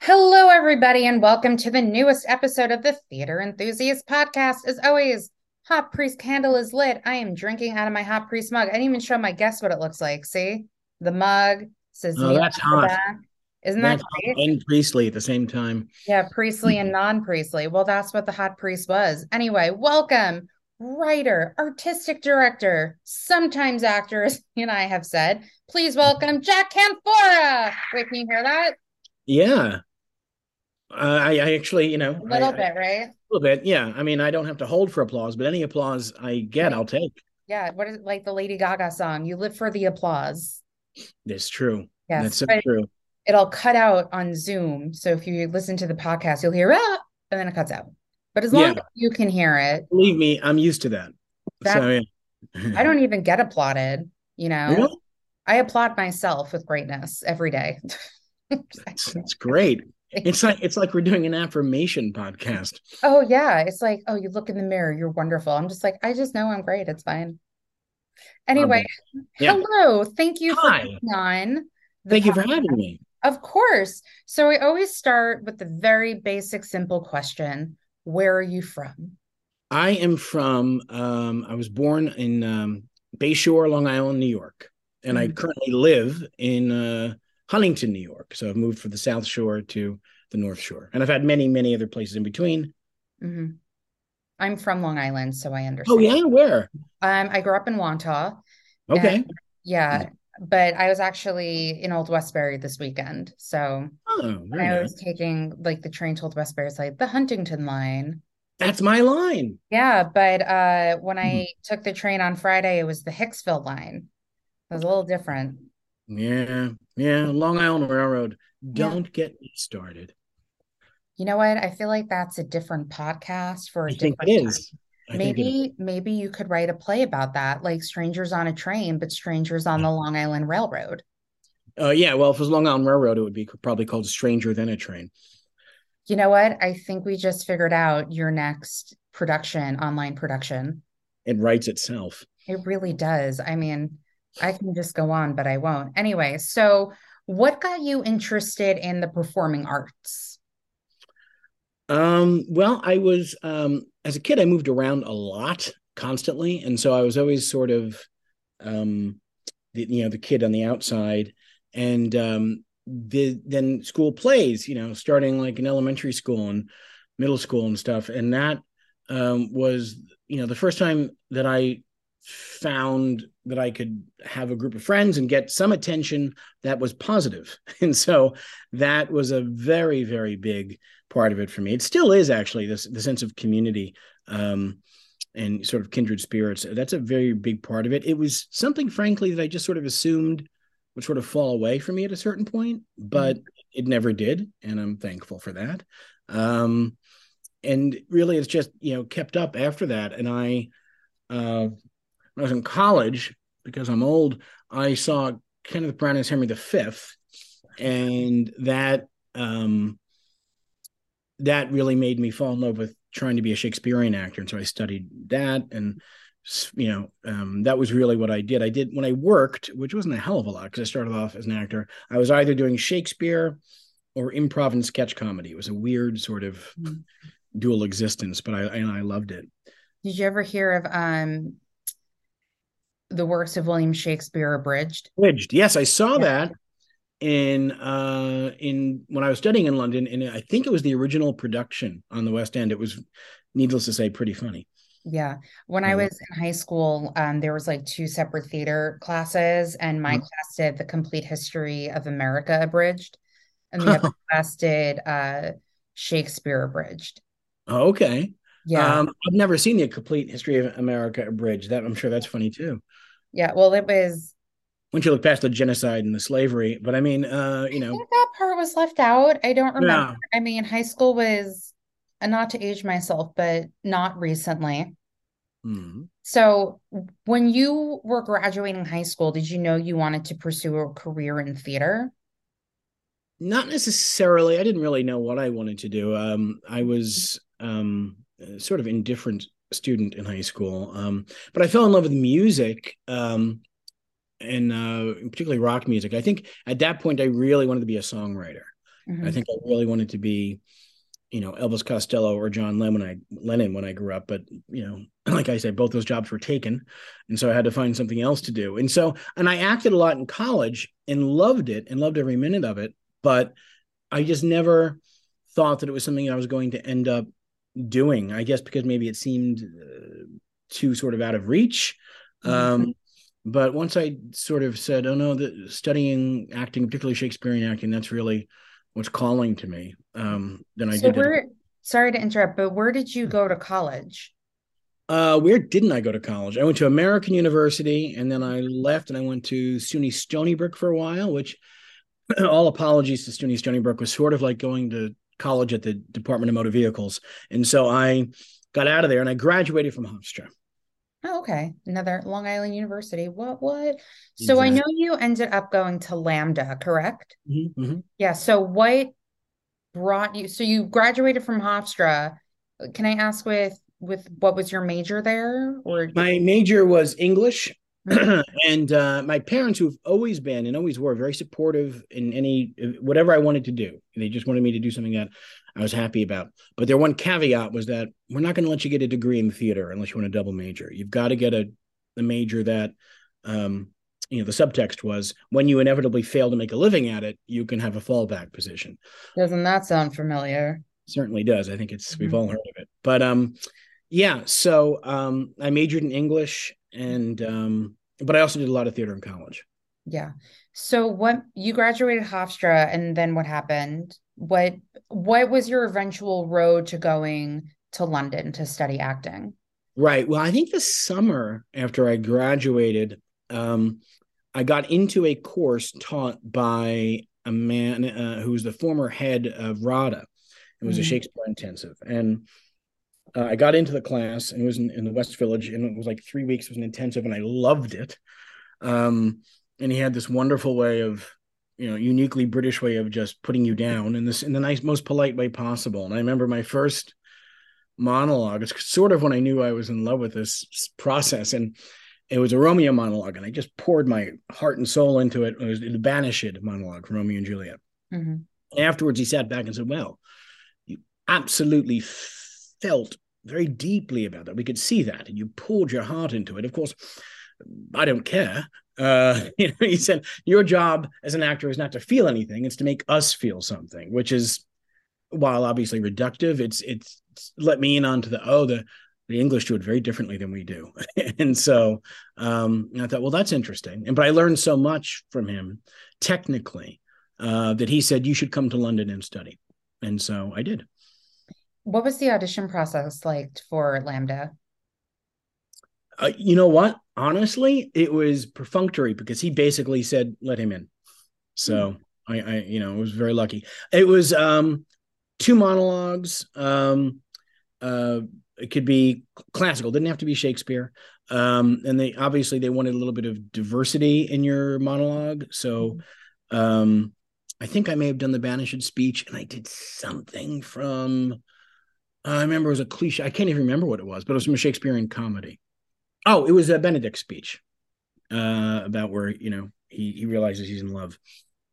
Hello, everybody, and welcome to the newest episode of the Theater Enthusiast Podcast. As always, Hot Priest candle is lit. I am drinking out of my Hot Priest mug. I didn't even show my guests what it looks like. See the mug says, "Oh, that's hot." Isn't that great? And priestly at the same time. Yeah, priestly and mm-hmm. non-priestly. Well, that's what the Hot Priest was. Anyway, welcome, writer, artistic director, sometimes actors. And I have said, please welcome Jack Canfora. Wait, can you hear that? Yeah. Uh, I, I actually, you know, a little I, bit, right? A little bit, yeah. I mean, I don't have to hold for applause, but any applause I get, I'll take. Yeah, what is like the Lady Gaga song? You live for the applause. It's true. Yes, that's so true. It'll cut out on Zoom, so if you listen to the podcast, you'll hear ah, and then it cuts out. But as long yeah. as you can hear it, believe me, I'm used to that. that so yeah. I don't even get applauded. You know, really? I applaud myself with greatness every day. that's, great. It's like it's like we're doing an affirmation podcast. Oh yeah, it's like oh you look in the mirror, you're wonderful. I'm just like I just know I'm great. It's fine. Anyway, yeah. hello. Thank you Hi. for being on. Thank podcast. you for having me. Of course. So we always start with the very basic, simple question: Where are you from? I am from. Um, I was born in um, Bayshore, Long Island, New York, and mm-hmm. I currently live in uh, Huntington, New York. So I've moved from the South Shore to the North Shore, and I've had many, many other places in between. Mm-hmm. I'm from Long Island, so I understand. Oh yeah, where? Um, I grew up in Wantagh. Okay. And, yeah, but I was actually in Old Westbury this weekend. So oh, I nice. was taking like the train to Old Westbury, it's like the Huntington line. That's my line. Yeah, but uh, when I mm. took the train on Friday, it was the Hicksville line. It was a little different. Yeah, yeah. Long Island Railroad. Don't yeah. get me started. You know what? I feel like that's a different podcast for a I different. Think it is. maybe maybe you could write a play about that, like Strangers on a Train, but Strangers on the Long Island Railroad. Uh, yeah, well, if it was Long Island Railroad, it would be probably called Stranger Than a Train. You know what? I think we just figured out your next production, online production. It writes itself. It really does. I mean, I can just go on, but I won't. Anyway, so what got you interested in the performing arts? Um, well, I was um as a kid I moved around a lot constantly and so I was always sort of um the, you know the kid on the outside and um the then school plays, you know, starting like in elementary school and middle school and stuff and that um was you know the first time that I found that I could have a group of friends and get some attention that was positive. And so that was a very, very big part of it for me. It still is actually this the sense of community um, and sort of kindred spirits. That's a very big part of it. It was something, frankly, that I just sort of assumed would sort of fall away from me at a certain point, but mm-hmm. it never did, and I'm thankful for that. Um, and really, it's just you know kept up after that. And I, uh, when I was in college, because I'm old, I saw Kenneth Branagh as Henry V, and that um, that really made me fall in love with trying to be a Shakespearean actor, and so I studied that, and you know um, that was really what I did. I did when I worked, which wasn't a hell of a lot because I started off as an actor. I was either doing Shakespeare or improv and sketch comedy. It was a weird sort of mm-hmm. dual existence, but I and I loved it. Did you ever hear of um the works of William Shakespeare abridged. Abridged, yes, I saw yeah. that in uh in when I was studying in London, and I think it was the original production on the West End. It was, needless to say, pretty funny. Yeah. When. I was in high school, um, there was like two separate theater classes, and my mm-hmm. class did the complete history of America abridged, and the other class did uh, Shakespeare abridged. Okay. Yeah. Um, I've never seen the complete history of America abridged. That I'm sure that's funny too. Yeah, well, it was. Once you look past the genocide and the slavery, but I mean, uh, you know, that part was left out. I don't remember. Yeah. I mean, high school was, uh, not to age myself, but not recently. Mm-hmm. So, when you were graduating high school, did you know you wanted to pursue a career in theater? Not necessarily. I didn't really know what I wanted to do. Um, I was um, sort of indifferent student in high school. Um, but I fell in love with music, um, and uh, particularly rock music. I think at that point I really wanted to be a songwriter, Mm-hmm. I think I really wanted to be, you know, Elvis Costello or John Lennon when I Lennon when I grew up. But you know, like I said, both those jobs were taken, and so I had to find something else to do. And so, and I acted a lot in college and loved it and loved every minute of it. But I just never thought that it was something I was going to end up doing. I guess because maybe it seemed uh, too sort of out of reach. Mm-hmm. Um, but once I sort of said, "Oh no, the studying acting, particularly Shakespearean acting, that's really what's calling to me," um, then I so did. Where, sorry to interrupt, but where did you go to college? Uh, where didn't I go to college? I went to American University, and then I left, and I went to SUNY Stony Brook for a while. Which, all apologies to SUNY Stony Brook, was sort of like going to college at the Department of Motor Vehicles, and so I got out of there, and I graduated from Hofstra. Oh, okay. Another Long Island University. What, what? So exactly. I know you ended up going to LAMDA, correct? Mm-hmm, mm-hmm. Yeah. So what brought you? So you graduated from Hofstra. Can I ask with, with what was your major there or? My major was English. And uh, my parents, who've always been and always were very supportive in any whatever I wanted to do, they just wanted me to do something that I was happy about. But their one caveat was that we're not going to let you get a degree in theater unless you want a double major. You've got to get a, a major that, um, you know, the subtext was when you inevitably fail to make a living at it, you can have a fallback position. Doesn't that sound familiar? Certainly does. I think it's mm-hmm. we've all heard of it. But um, yeah. So um, I majored in English, and um, but I also did a lot of theater in college. Yeah. So what you graduated Hofstra, and then what happened? what what was your eventual road to going to London to study acting? Right. Well, I think the summer after I graduated, um, I got into a course taught by a man uh, who was the former head of RADA. It was mm. a Shakespeare intensive, and uh, I got into the class, and it was in, in, the West Village, and it was like three weeks. It was an intensive, and I loved it. Um, and he had this wonderful way of you know uniquely british way of just putting you down in this in the nice most polite way possible and i remember my first monologue it's sort of when i knew i was in love with this process and it was a romeo monologue and i just poured my heart and soul into it it was the banished monologue from romeo and juliet mm-hmm. and afterwards he sat back and said well you absolutely felt very deeply about that we could see that and you poured your heart into it of course i don't care uh, you know, he said, Your job as an actor is not to feel anything, it's to make us feel something, which is while obviously reductive, it's it's, it's let me in onto the oh, the the English do it very differently than we do. and so um, I thought, well, that's interesting. And but I learned so much from him technically uh, that he said you should come to London and study. And so I did. What was the audition process like for LAMDA? Uh, you know what? Honestly, it was perfunctory because he basically said, "Let him in." So mm. I, I, you know, it was very lucky. It was um, two monologues. Um, uh, it could be classical; didn't have to be Shakespeare. Um, and they obviously they wanted a little bit of diversity in your monologue. So, hmm. um, I think I may have done the banished speech, and I did something from. I remember it was a cliche. I can't even remember what it was, but it was from a Shakespearean comedy. Oh, it was a Benedict speech uh, about where you know he he realizes he's in love.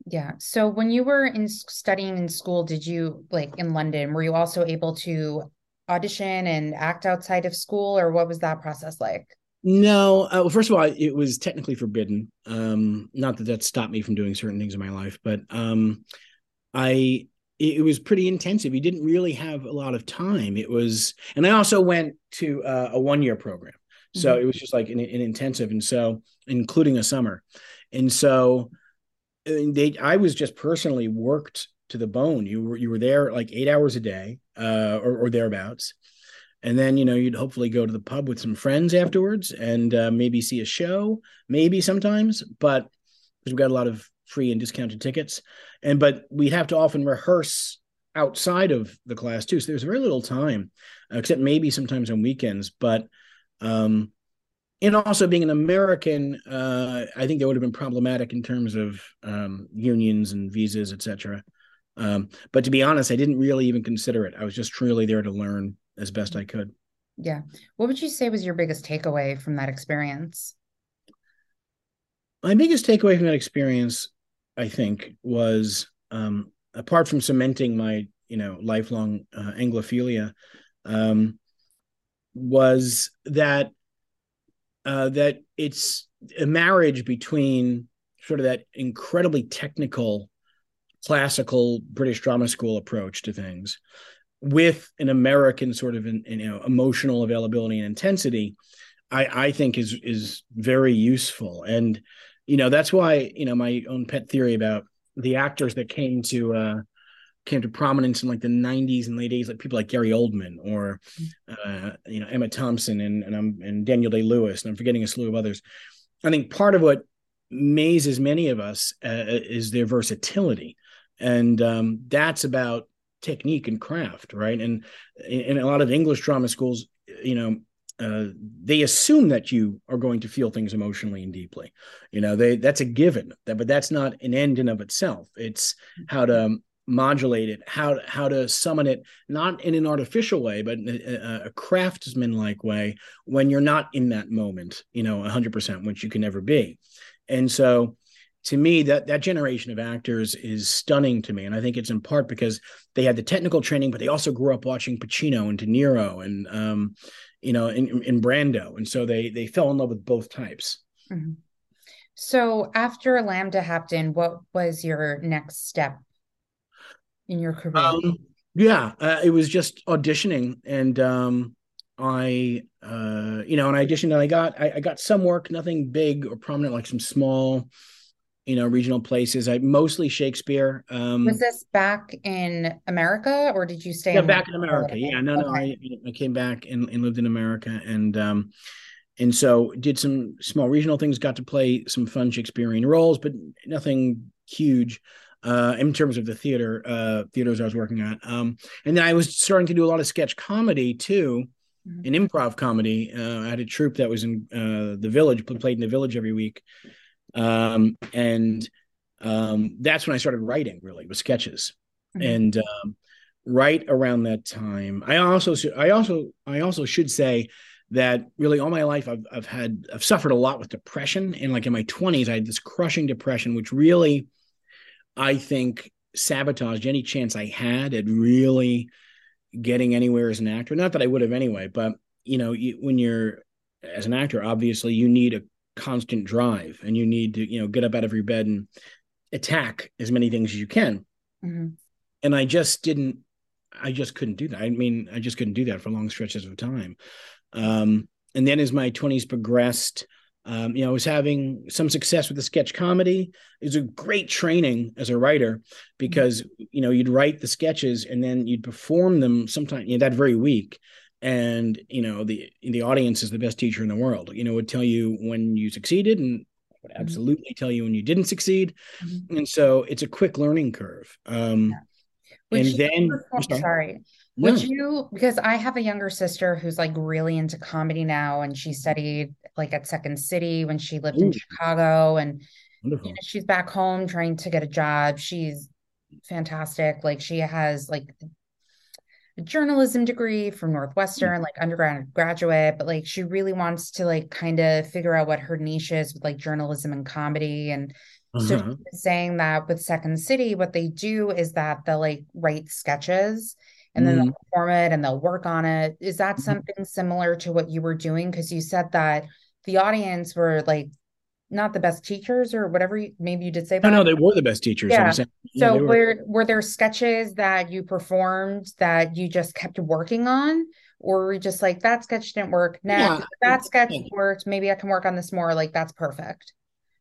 Yeah. So when you were in studying in school, did you like in London? Were you also able to audition and act outside of school, or what was that process like? No. Uh, well, first of all, it was technically forbidden. Um, not that that stopped me from doing certain things in my life, but um, I it was pretty intensive. You didn't really have a lot of time. It was, and I also went to uh, a one year program. So mm-hmm. it was just like an, an, intensive, and so including a summer, and so they I was just personally worked to the bone. You were you were there like eight hours a day, uh, or, or thereabouts, and then you know you'd hopefully go to the pub with some friends afterwards, and uh, maybe see a show, maybe sometimes, but because we got a lot of free and discounted tickets, and but we'd have to often rehearse outside of the class too. So there's very little time, except maybe sometimes on weekends, but um, and also being an American, uh, I think that would have been problematic in terms of um, unions and visas, etc. Um, but to be honest, I didn't really even consider it. I was just truly there to learn as best I could. Yeah. What would you say was your biggest takeaway from that experience? My biggest takeaway from that experience, I think, was um, apart from cementing my you know lifelong uh, Anglophilia, um, was that uh, that it's a marriage between sort of that incredibly technical classical British drama school approach to things with an American sort of an, you know emotional availability and intensity, I, I think is is very useful. And you know that's why you know my own pet theory about the actors that came to uh, came to prominence in like the 90s and late 80s like people like Gary Oldman or uh, you know Emma Thompson and and, I'm, and Daniel Day Lewis and I'm forgetting a slew of others. I think part of what mazes many of us uh, is their versatility and um, that's about technique and craft, right? And in a lot of English drama schools, you know, uh, they assume that you are going to feel things emotionally and deeply. You know, they that's a given. that, But that's not an end in of itself. It's how to modulate it, how how to summon it, not in an artificial way, but a, a craftsman-like way when you're not in that moment. You know, 100%, which you can never be. And so to me that that generation of actors is stunning to me and i think it's in part because they had the technical training but they also grew up watching pacino and de niro and um, you know in, in brando. And so they they fell in love with both types. Mm-hmm. so after LAMDA happened what was your next step in your career? Um, yeah uh, it was just auditioning. And um, I, uh, you know, and I auditioned and I got, I, I, got some work, nothing big or prominent, like some small you know regional places i mostly shakespeare um was this back in america or did you stay yeah in back in america yeah no okay. no I, I came back and, and lived in america and um and so did some small regional things got to play some fun shakespearean roles but nothing huge uh, in terms of the theater uh, theaters I was working at. Um, and then I was starting to do a lot of sketch comedy too, mm-hmm. and improv comedy. Uh, I had a troupe that was in uh, the village, played in the village every week, um, and um, that's when I started writing really with sketches. Mm-hmm. And um, right around that time, I also I also I also should say that really all my life I've I've had I've suffered a lot with depression. And like in my twenties, I had this crushing depression, which really I think sabotaged any chance I had at really getting anywhere as an actor. Not that I would have anyway, but you know, you, when you're as an actor, obviously you need a constant drive and you need to you know get up out of your bed and attack as many things as you can mm-hmm. and i just didn't i just couldn't do that i mean i just couldn't do that for long stretches of time um, and then as my 20s progressed um, you know, I was having some success with the sketch comedy. It was a great training as a writer because you know you'd write the sketches and then you'd perform them sometime you know, that very week, and you know the the audience is the best teacher in the world you know would tell you when you succeeded and would mm-hmm. absolutely mm-hmm. tell you when you didn't succeed mm-hmm. and so it's a quick learning curve um yeah. and then sorry, sorry. No. would you because i have a younger sister who's like really into comedy now and she studied like at second city when she lived Ooh. in chicago and you know, she's back home trying to get a job she's fantastic like she has like a journalism degree from Northwestern, mm-hmm. like undergrad graduate, but like she really wants to like kind of figure out what her niche is with like journalism and comedy. And uh-huh. so mm-hmm. saying that with Second City, what they do is that they'll like write sketches and then mm-hmm. they'll perform it and they'll work on it. Is that mm-hmm. something similar to what you were doing? Because you said that the audience were like not the best teachers or whatever you, maybe you did say that. No, no, they were the best teachers. Yeah. So yeah, were. were were there sketches that you performed that you just kept working on? Or were you just like that sketch didn't work? Nah, yeah. that sketch worked. Maybe I can work on this more. Like that's perfect.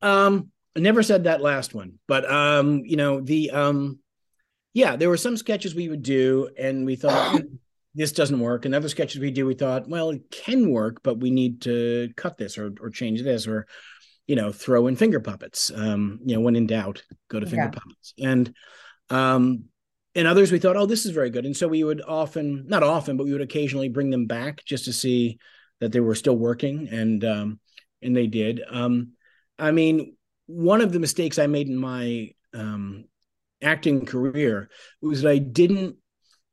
Um, I never said that last one, but um, you know, the um yeah, there were some sketches we would do and we thought this doesn't work. And other sketches we do, we thought, well, it can work, but we need to cut this or or change this or you know, throw in finger puppets. Um, you know, when in doubt, go to finger yeah. puppets. And um, and others we thought, oh, this is very good. And so we would often, not often, but we would occasionally bring them back just to see that they were still working, and um, and they did. Um, I mean, one of the mistakes I made in my um, acting career was that I didn't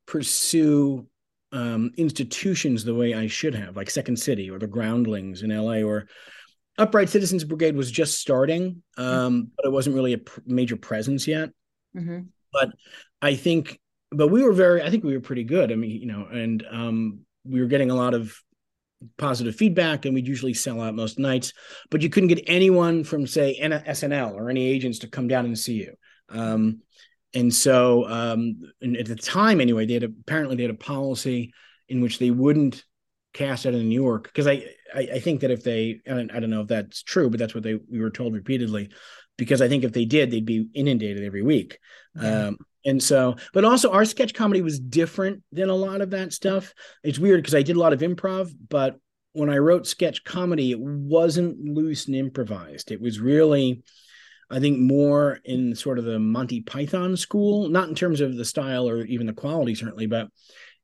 pursue um, institutions the way I should have, like Second City or the Groundlings in LA, or Upright Citizens Brigade was just starting, um, but it wasn't really a pr- major presence yet. Mm-hmm. But I think, but we were very, I think we were pretty good. I mean, you know, and um, we were getting a lot of positive feedback and we'd usually sell out most nights but you couldn't get anyone from say snl or any agents to come down and see you um, and so um, and at the time anyway they had a, apparently they had a policy in which they wouldn't cast out in new york because I, I, I think that if they I don't, I don't know if that's true but that's what they we were told repeatedly because i think if they did they'd be inundated every week yeah. um, and so, but also our sketch comedy was different than a lot of that stuff. It's weird because I did a lot of improv, but when I wrote sketch comedy, it wasn't loose and improvised. It was really, I think, more in sort of the Monty Python school, not in terms of the style or even the quality, certainly, but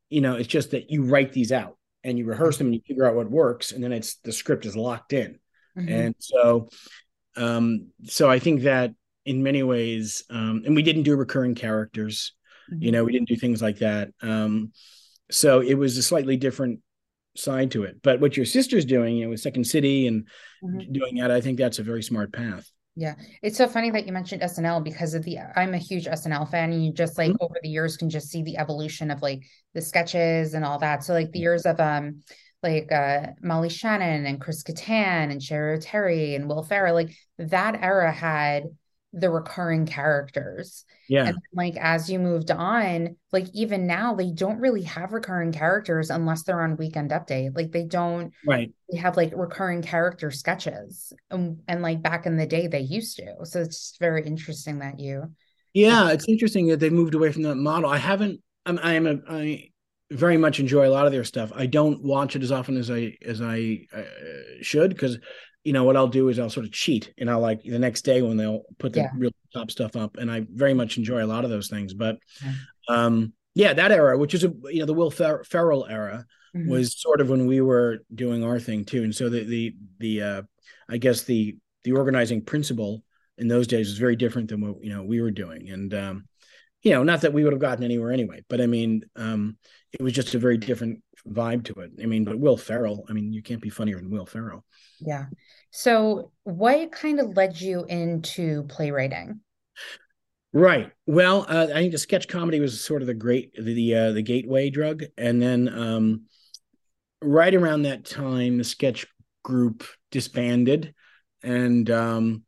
you know, it's just that you write these out and you rehearse them and you figure out what works, and then it's the script is locked in. Mm-hmm. And so, um, so I think that in many ways um, and we didn't do recurring characters mm-hmm. you know we didn't do things like that um, so it was a slightly different side to it but what your sister's doing you know with second city and mm-hmm. doing that i think that's a very smart path yeah. It's so funny that you mentioned snl because of the i'm a huge snl fan and you just like mm-hmm. over the years can just see the evolution of like the sketches and all that. So like the years of um like uh, Molly Shannon and Chris Kattan and Cheri Oteri and Will Ferrell, like that era had the recurring characters. Yeah. And like as you moved on, like even now they don't really have recurring characters unless they're on weekend update. Like they don't right. They have like recurring character sketches. And, and like back in the day they used to. So it's very interesting that you Yeah, it's interesting that they moved away from that model. I haven't I'm I am a I very much enjoy a lot of their stuff. I don't watch it as often as I as I uh, should because you know what I'll do is I'll sort of cheat and I'll like the next day when they'll put the yeah. real top stuff up and I very much enjoy a lot of those things but yeah. um yeah that era which is a you know the Will Fer- Ferrell era mm-hmm. was sort of when we were doing our thing too and so the the the uh I guess the the organizing principle in those days was very different than what you know we were doing and um you know not that we would have gotten anywhere anyway but I mean um it was just a very different vibe to it I mean but Will Ferrell I mean you can't be funnier than Will Ferrell yeah. So, what kind of led you into playwriting? Right. Well, uh, I think the sketch comedy was sort of the great the uh, the gateway drug, and then um, right around that time, the sketch group disbanded, and um,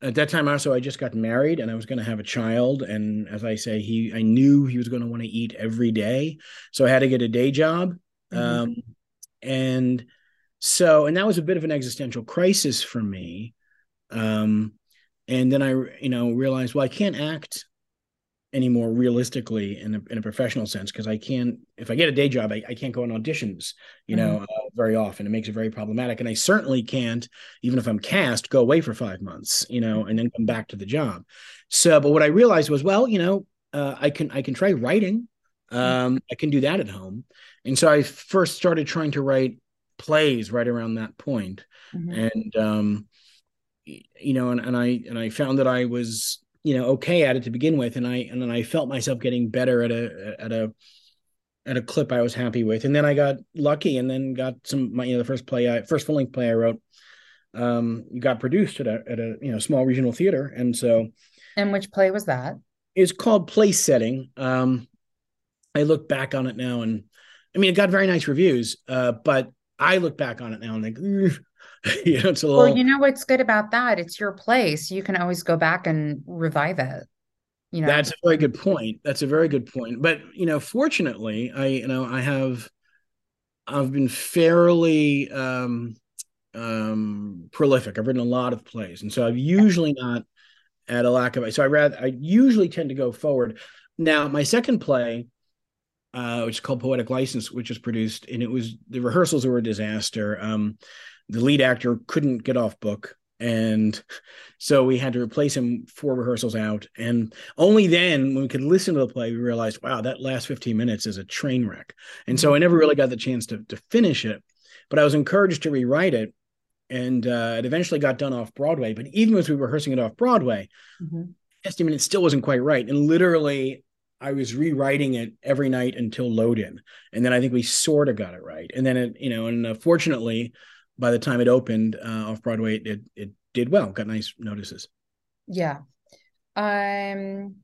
at that time also I just got married and I was going to have a child, and as I say, he I knew he was going to want to eat every day, so I had to get a day job, mm-hmm. um, and so and that was a bit of an existential crisis for me um and then i you know realized well i can't act anymore realistically in a, in a professional sense because i can't if i get a day job i, I can't go on auditions you mm-hmm. know uh, very often. It makes it very problematic. And i certainly can't even if i'm cast go away for five months you know and then come back to the job. So but what i realized was well you know uh, i can i can try writing. Um, i can do that at home. And so i first started trying to write plays right around that point. Mm-hmm. and um you know and, and i and i found that i was you know okay at it to begin with. And i and then i felt myself getting better at a at a at a clip i was happy with and then i got lucky and then got some my you know the first play i first full length play i wrote um got produced at a at a you know small regional theater and so and which play was that it's called place setting um i look back on it now and i mean it got very nice reviews uh but I look back on it now and think, you know, it's a little. Well, you know what's good about that? It's your place. You can always go back and revive it. You know, that's a very good point. That's a very good point. But you know, fortunately, I you know I have I've been fairly um um prolific. I've written a lot of plays, and so I've usually not at a lack of. So I rather I usually tend to go forward. Now, my second play uh, which is called Poetic License, which was produced, and it was the rehearsals were a disaster. Um, the lead actor couldn't get off book, and so we had to replace him four rehearsals out. And only then, when we could listen to the play, we realized, wow, that last 15 minutes is a train wreck. And so I never really got the chance to to finish it, but I was encouraged to rewrite it. And uh, it eventually got done off Broadway. But even as we were rehearsing it off Broadway, mm-hmm. 15 minutes still wasn't quite right. And literally, I was rewriting it every night until load in, and then I think we sort of got it right. And then it, you know, and uh, fortunately, by the time it opened uh, off Broadway, it, it, did well, got nice notices. Yeah. Um.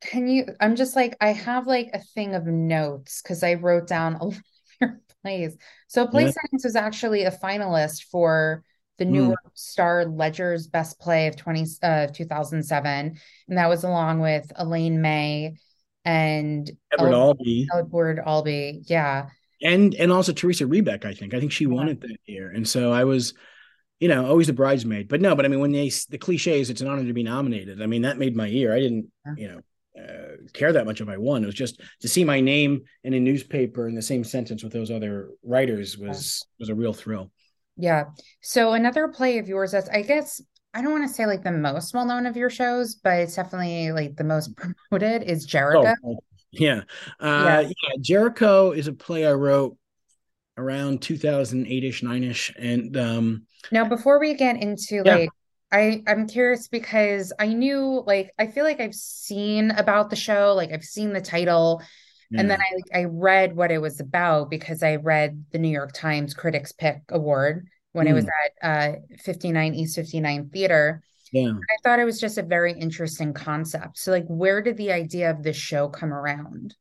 can you? I'm just like, I have like a thing of notes because I wrote down a lot of your plays. So, Play yeah. Settings was actually a finalist for the New York mm. Star Ledger's Best Play of 20, uh, 2007. And that was along with Elaine May and Edward Albee. Edward Albee. Yeah. And and also Teresa Rebeck, I think. I think she yeah. won it that year. And so I was, you know, always a bridesmaid. But no, but I mean, when they the cliche is it's an honor to be nominated. I mean, that made my year. I didn't, yeah. you know, uh, care that much if I won. It was just to see my name in a newspaper in the same sentence with those other writers was was a real thrill. Yeah. So another play of yours that's I guess I don't want to say like the most well known of your shows, but it's definitely like the most promoted is Jericho. Oh, yeah. Uh, yeah. yeah. Jericho is a play I wrote around 2008ish, 9ish. And um now before we get into yeah. like I I'm curious because I knew like I feel like I've seen about the show, like I've seen the title, yeah. and then I I read what it was about because I read the New York Times Critics Pick Award when mm. it was hmm. at uh 59 East 59 Theater. Yeah. I thought it was just a very interesting concept. So like where did the idea of this show come around?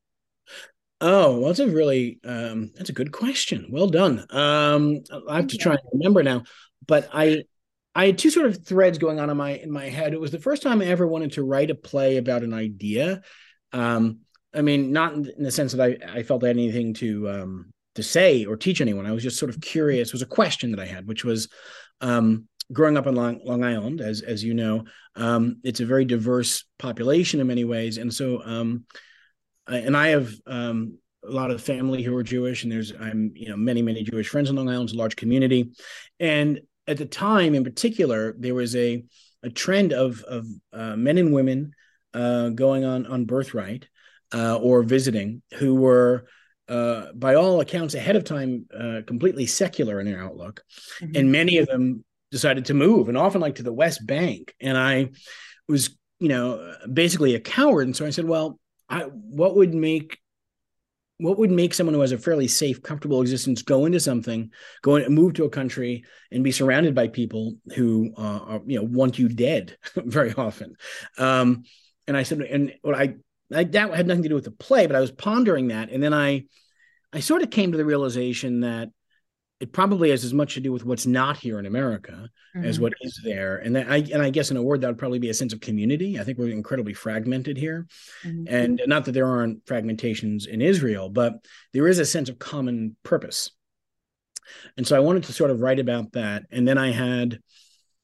Oh, well, that's a really um that's a good question. Well done. Um I have to try and remember now, but I I had two sort of threads going on in my in my head. It was the first time I ever wanted to write a play about an idea. Um, I mean, not in, the sense that I, I felt I had anything to um, to say or teach anyone. I was just sort of curious. It was a question that I had, which was um, growing up on Long, Long, Island, as as you know, um, it's a very diverse population in many ways, and so um, I, and I have um, a lot of family who are Jewish, and there's I'm you know many many Jewish friends in Long Island, it's a large community, and at the time in particular, there was a a trend of of uh, men and women uh, going on on birthright uh, or visiting who were uh, by all accounts ahead of time uh, completely secular in their outlook. Mm-hmm. and many of them decided to move and often like to the west bank. And i was you know basically a coward. And so i said well I, what would make what would make someone who has a fairly safe, comfortable existence go into something, go and move to a country and be surrounded by people who uh, are, you know, want you dead very often? Um, and I said, and what I, I, that had nothing to do with the play, but I was pondering that, and then I, I sort of came to the realization that it probably has as much to do with what's not here in America mm-hmm. as what is there. And I and I guess in a word that would probably be a sense of community. I think we're incredibly fragmented here. Mm-hmm. And not that there aren't fragmentations in Israel, but there is a sense of common purpose. And so I wanted to sort of write about that. And then I had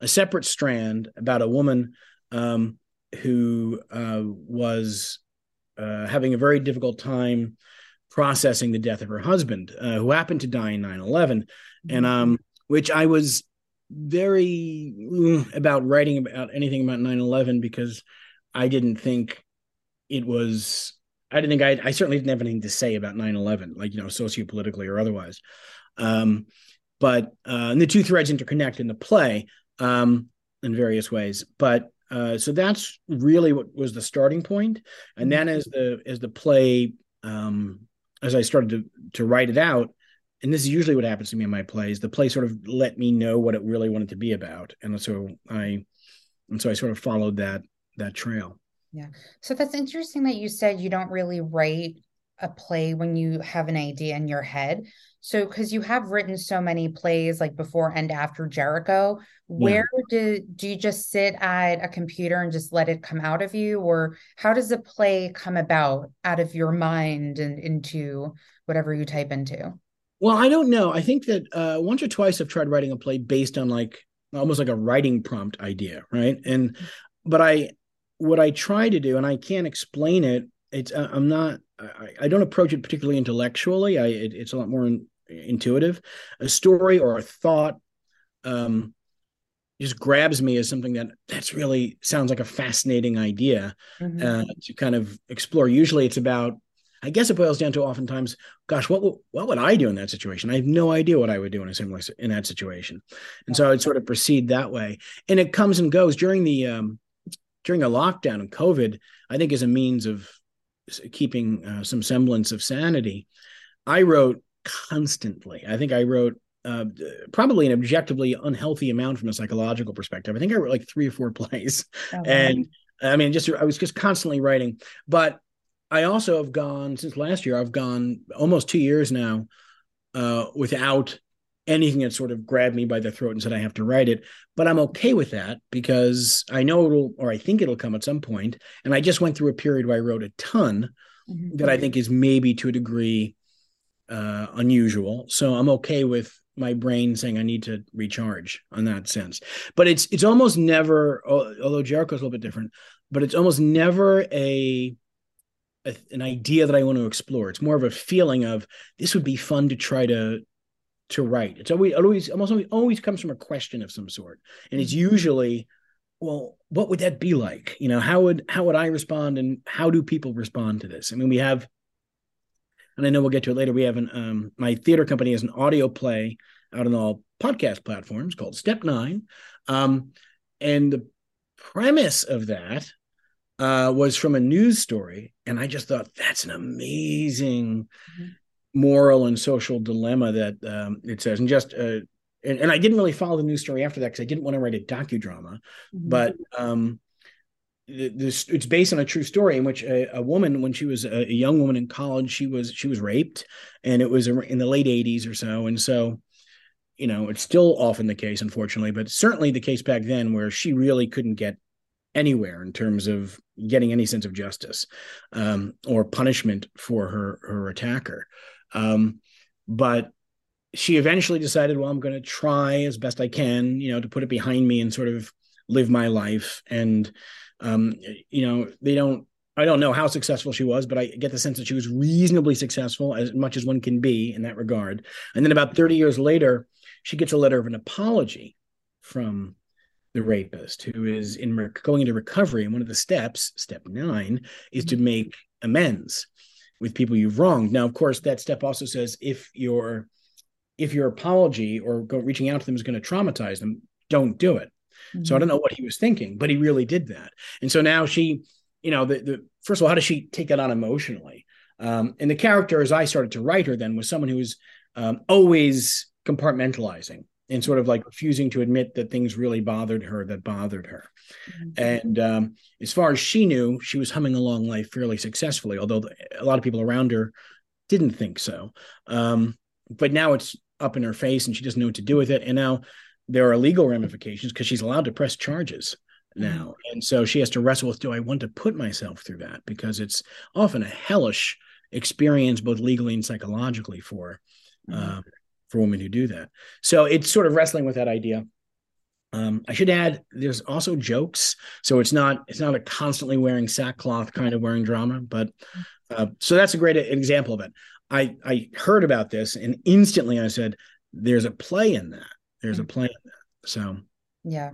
a separate strand about a woman um, who uh, was uh, having a very difficult time processing the death of her husband, uh, who happened to die in 9 11. And um, which I was very uh, about writing about anything about 9 11 because I didn't think it was, I didn't think I, I certainly didn't have anything to say about 9 11, like, you know, sociopolitically or otherwise. Um, but uh, and the two threads interconnect in the play um, in various ways. But uh, so that's really what was the starting point, and then as the as the play um, as I started to to write it out, and this is usually what happens to me in my plays, the play sort of let me know what it really wanted to be about, and so I, and so I sort of followed that that trail. Yeah. So that's interesting that you said you don't really write a play when you have an idea in your head. So, because you have written so many plays like before and after Jericho, where yeah. do do you just sit at a computer and just let it come out of you, or how does a play come about out of your mind and into whatever you type into? Well, I don't know. I think that uh, once or twice I've tried writing a play based on like almost like a writing prompt idea, right? And but I what I try to do, and I can't explain it. It's uh, I'm not. I, I, don't approach it particularly intellectually. I it, it's a lot more in, intuitive. A story or a thought um, just grabs me as something that that's really sounds like a fascinating idea mm-hmm. uh, to kind of explore. Usually, it's about. I guess it boils down to oftentimes, gosh, what will, what would I do in that situation? I have no idea what I would do in a similar in that situation, and so I'd sort of proceed that way. And it comes and goes during the um, during a lockdown and COVID. I think as a means of keeping uh, some semblance of sanity, I wrote constantly. I think I wrote uh, probably an objectively unhealthy amount from a psychological perspective. I think I wrote like three or four plays, oh, and I mean, just I was just constantly writing, but I also have gone since last year. I've gone almost two years now uh, without anything that sort of grabbed me by the throat and said I have to write it. But I'm okay with that because I know it'll, or I think it'll come at some point. And I just went through a period where I wrote a ton mm-hmm. that I think is maybe to a degree uh, unusual. So I'm okay with my brain saying I need to recharge on that sense. But it's it's almost never, although Jericho's a little bit different, but it's almost never a, a an idea that I want to explore. It's more of a feeling of this would be fun to try to to write. It's always always almost always, always comes from a question of some sort, and it's mm-hmm. usually, well, what would that be like? You know, how would how would I respond, and how do people respond to this? I mean, we have, and I know we'll get to it later. We have an um, my theater company has an audio play out on all podcast platforms called Step Nine, um, and the premise of that uh, was from a news story, and I just thought that's an amazing. Mm-hmm moral and social dilemma that um, it says, and just uh, and, and, I didn't really follow the news story after that because I didn't want to write a docudrama, mm-hmm. but um, this it's based on a true story in which a, a woman, when she was a, a, young woman in college, she was she was raped, and it was in the late '80s or so, and so. You know, it's still often the case, unfortunately, but certainly the case back then where she really couldn't get anywhere in terms of getting any sense of justice um, or punishment for her her attacker. Um, but she eventually decided, well, I'm going to try as best I can, you know, to put it behind me and sort of live my life. And, um, you know, they don't, I don't know how successful she was, but I get the sense that she was reasonably successful as much as one can be in that regard. And then about 30 years later, she gets a letter of an apology from the rapist who is in going into recovery. And one of the steps, step nine, is to make amends with people you've wronged. Now, of course, that step also says if your if your apology or go, reaching out to them is going to traumatize them, don't do it. Mm-hmm. So I don't know what he was thinking, but he really did that. And so now she, you know, the, the first of all, how does she take that on emotionally? Um, and the character, as I started to write her, then was someone who was um, always compartmentalizing and sort of like refusing to admit that things really bothered her that bothered her. Mm-hmm. And um, as far as she knew, she was humming along life fairly successfully, although the, a lot of people around her didn't think so. Um, but now it's up in her face and she doesn't know what to do with it. And now there are legal ramifications because she's allowed to press charges now. Mm-hmm. And so she has to wrestle with do I want to put myself through that? Because it's often a hellish experience, both legally and psychologically for. Mm-hmm. Um, for women who do that. So it's sort of wrestling with that idea. Um, I should add, there's also jokes, so it's not it's not a constantly wearing sackcloth kind of wearing drama. But uh, so that's a great example of it. I I heard about this and instantly I said, "There's a play in that. There's a plan. So yeah,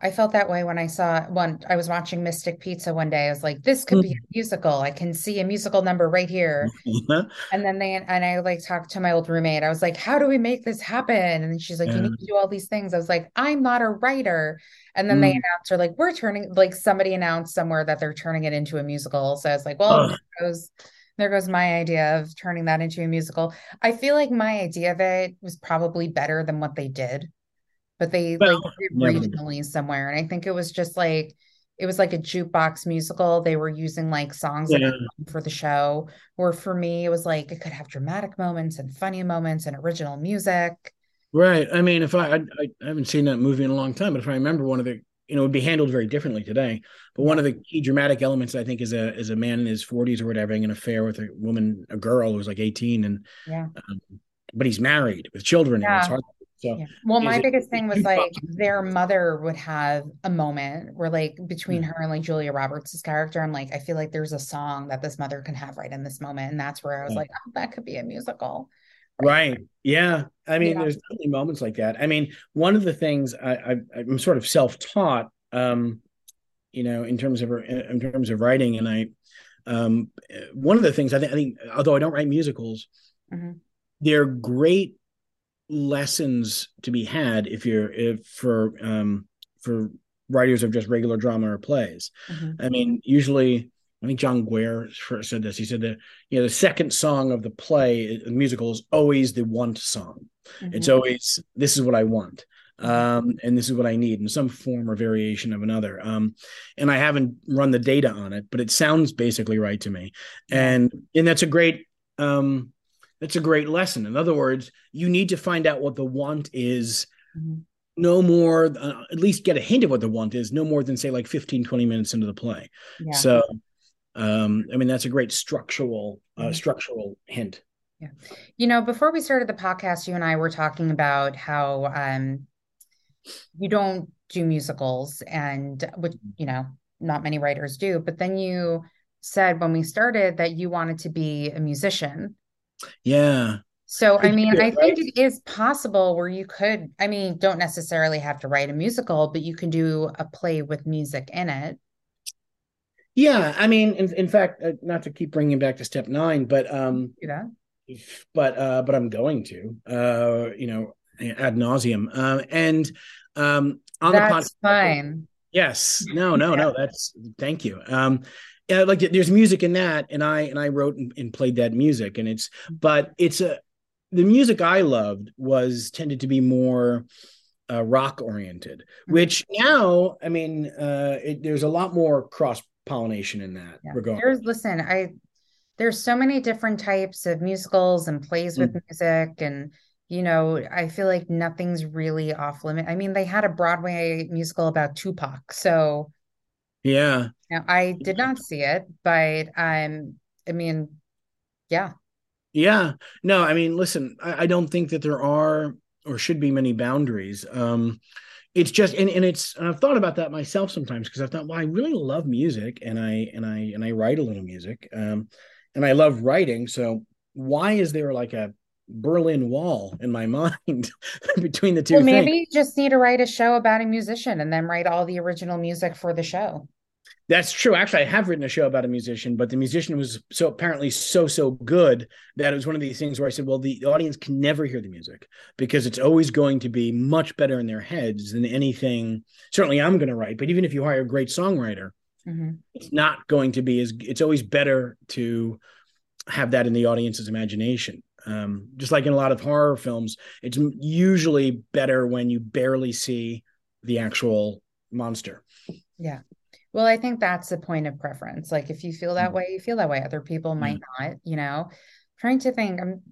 I felt that way when I saw one. I was watching Mystic Pizza one day. I was like, "This could be a mm-hmm. musical. I can see a musical number right here." and then they and I like talked to my old roommate. I was like, "How do we make this happen?" And she's like, yeah. "You need to do all these things." I was like, "I'm not a writer." And then mm. they announced, "Are like, we're turning like somebody announced somewhere that they're turning it into a musical." So I was like, "Well, goes." There goes my idea of turning that into a musical. I feel like my idea of it was probably better than what they did but they well, like regionally somewhere. And I think it was just like it was like a jukebox musical. They were using like songs yeah. for the show. Where for me, it was like it could have dramatic moments and funny moments and original music. Right. I mean, if I, I, I haven't seen that movie in a long time, but if I remember one of the you know, would be handled very differently today. But one of the key dramatic elements, I think, is a is a man in his forties or whatever having an affair with a woman, a girl who's like eighteen, and yeah, um, but he's married with children, yeah. and it's hard so, yeah. well, my biggest thing was like their mother would have a moment where, like, between mm-hmm. her and like Julia Roberts' character, I'm like, I feel like there's a song that this mother can have right in this moment. And that's where I was yeah. like, oh, that could be a musical. Right. Yeah. I mean, yeah. there's definitely moments like that. I mean, one of the things I, am sort of self taught, um, you know, in terms of in terms of writing, and I, um, one of the things I think, I think, although I don't write musicals, mm-hmm. they're great lessons to be had if you're if for um for writers of just regular drama or plays. Mm-hmm. I mean, usually I think John Guare said this. He said that you know the second song of the play, the musical, is always the want song. Mm-hmm. It's always this is what I want. um, and this is what I need in some form or variation of another. Um, and I haven't run the data on it, but it sounds basically right to me, and and that's a great um, that's a great lesson. In other words, you need to find out what the want is. Mm-hmm. No more, uh, at least get a hint of what the want is, no more than say like 15, 20 minutes into the play. Yeah. So, um, I mean, that's a great structural, uh, mm-hmm. structural hint. Yeah. You know, before we started the podcast, you and I were talking about how um, you don't do musicals and which you know not many writers do but then you said when we started that you wanted to be a musician yeah so i mean i think it is possible where you could i mean don't necessarily have to write a musical but you can do a play with music in it yeah i mean in, in fact uh, not to keep bringing back to step nine but um that but uh but i'm going to uh you know ad nauseum um and um, on that's the podcast. That's fine. Yes. No, no, yeah. no. That's thank you. Um, yeah, like there's music in that, and I and I wrote and, and played that music, and it's but it's a the music I loved was tended to be more uh, rock oriented, mm-hmm. which now I mean uh, it, there's a lot more cross pollination in that yeah. regard. There's listen, I there's so many different types of musicals and plays with mm. music and you know, I feel like nothing's really off limit. I mean, they had a Broadway musical about Tupac. So yeah. Now, I did not see it, but um, I mean, yeah. Yeah. No, I mean, listen, I, I don't think that there are or should be many boundaries. Um, it's just and, and it's and I've thought about that myself sometimes because I've thought, well, I really love music and I and I and I write a little music. Um, and I love writing. So why is there like a Berlin Wall in my mind between the two. Well, maybe things. you just need to write a show about a musician and then write all the original music for the show. That's true. Actually, I have written a show about a musician, but the musician was so apparently so so good that it was one of these things where I said, "Well, the audience can never hear the music because it's always going to be much better in their heads than anything." Certainly, I'm going to write, but even if you hire a great songwriter, mm-hmm. it's not going to be as. It's always better to have that in the audience's imagination. Um, just like in a lot of horror films, it's usually better when you barely see the actual monster. Yeah. Well, I think that's the point of preference. Like if you feel that mm. way, you feel that way. Other people mm. might not, you know. trying to think. I'm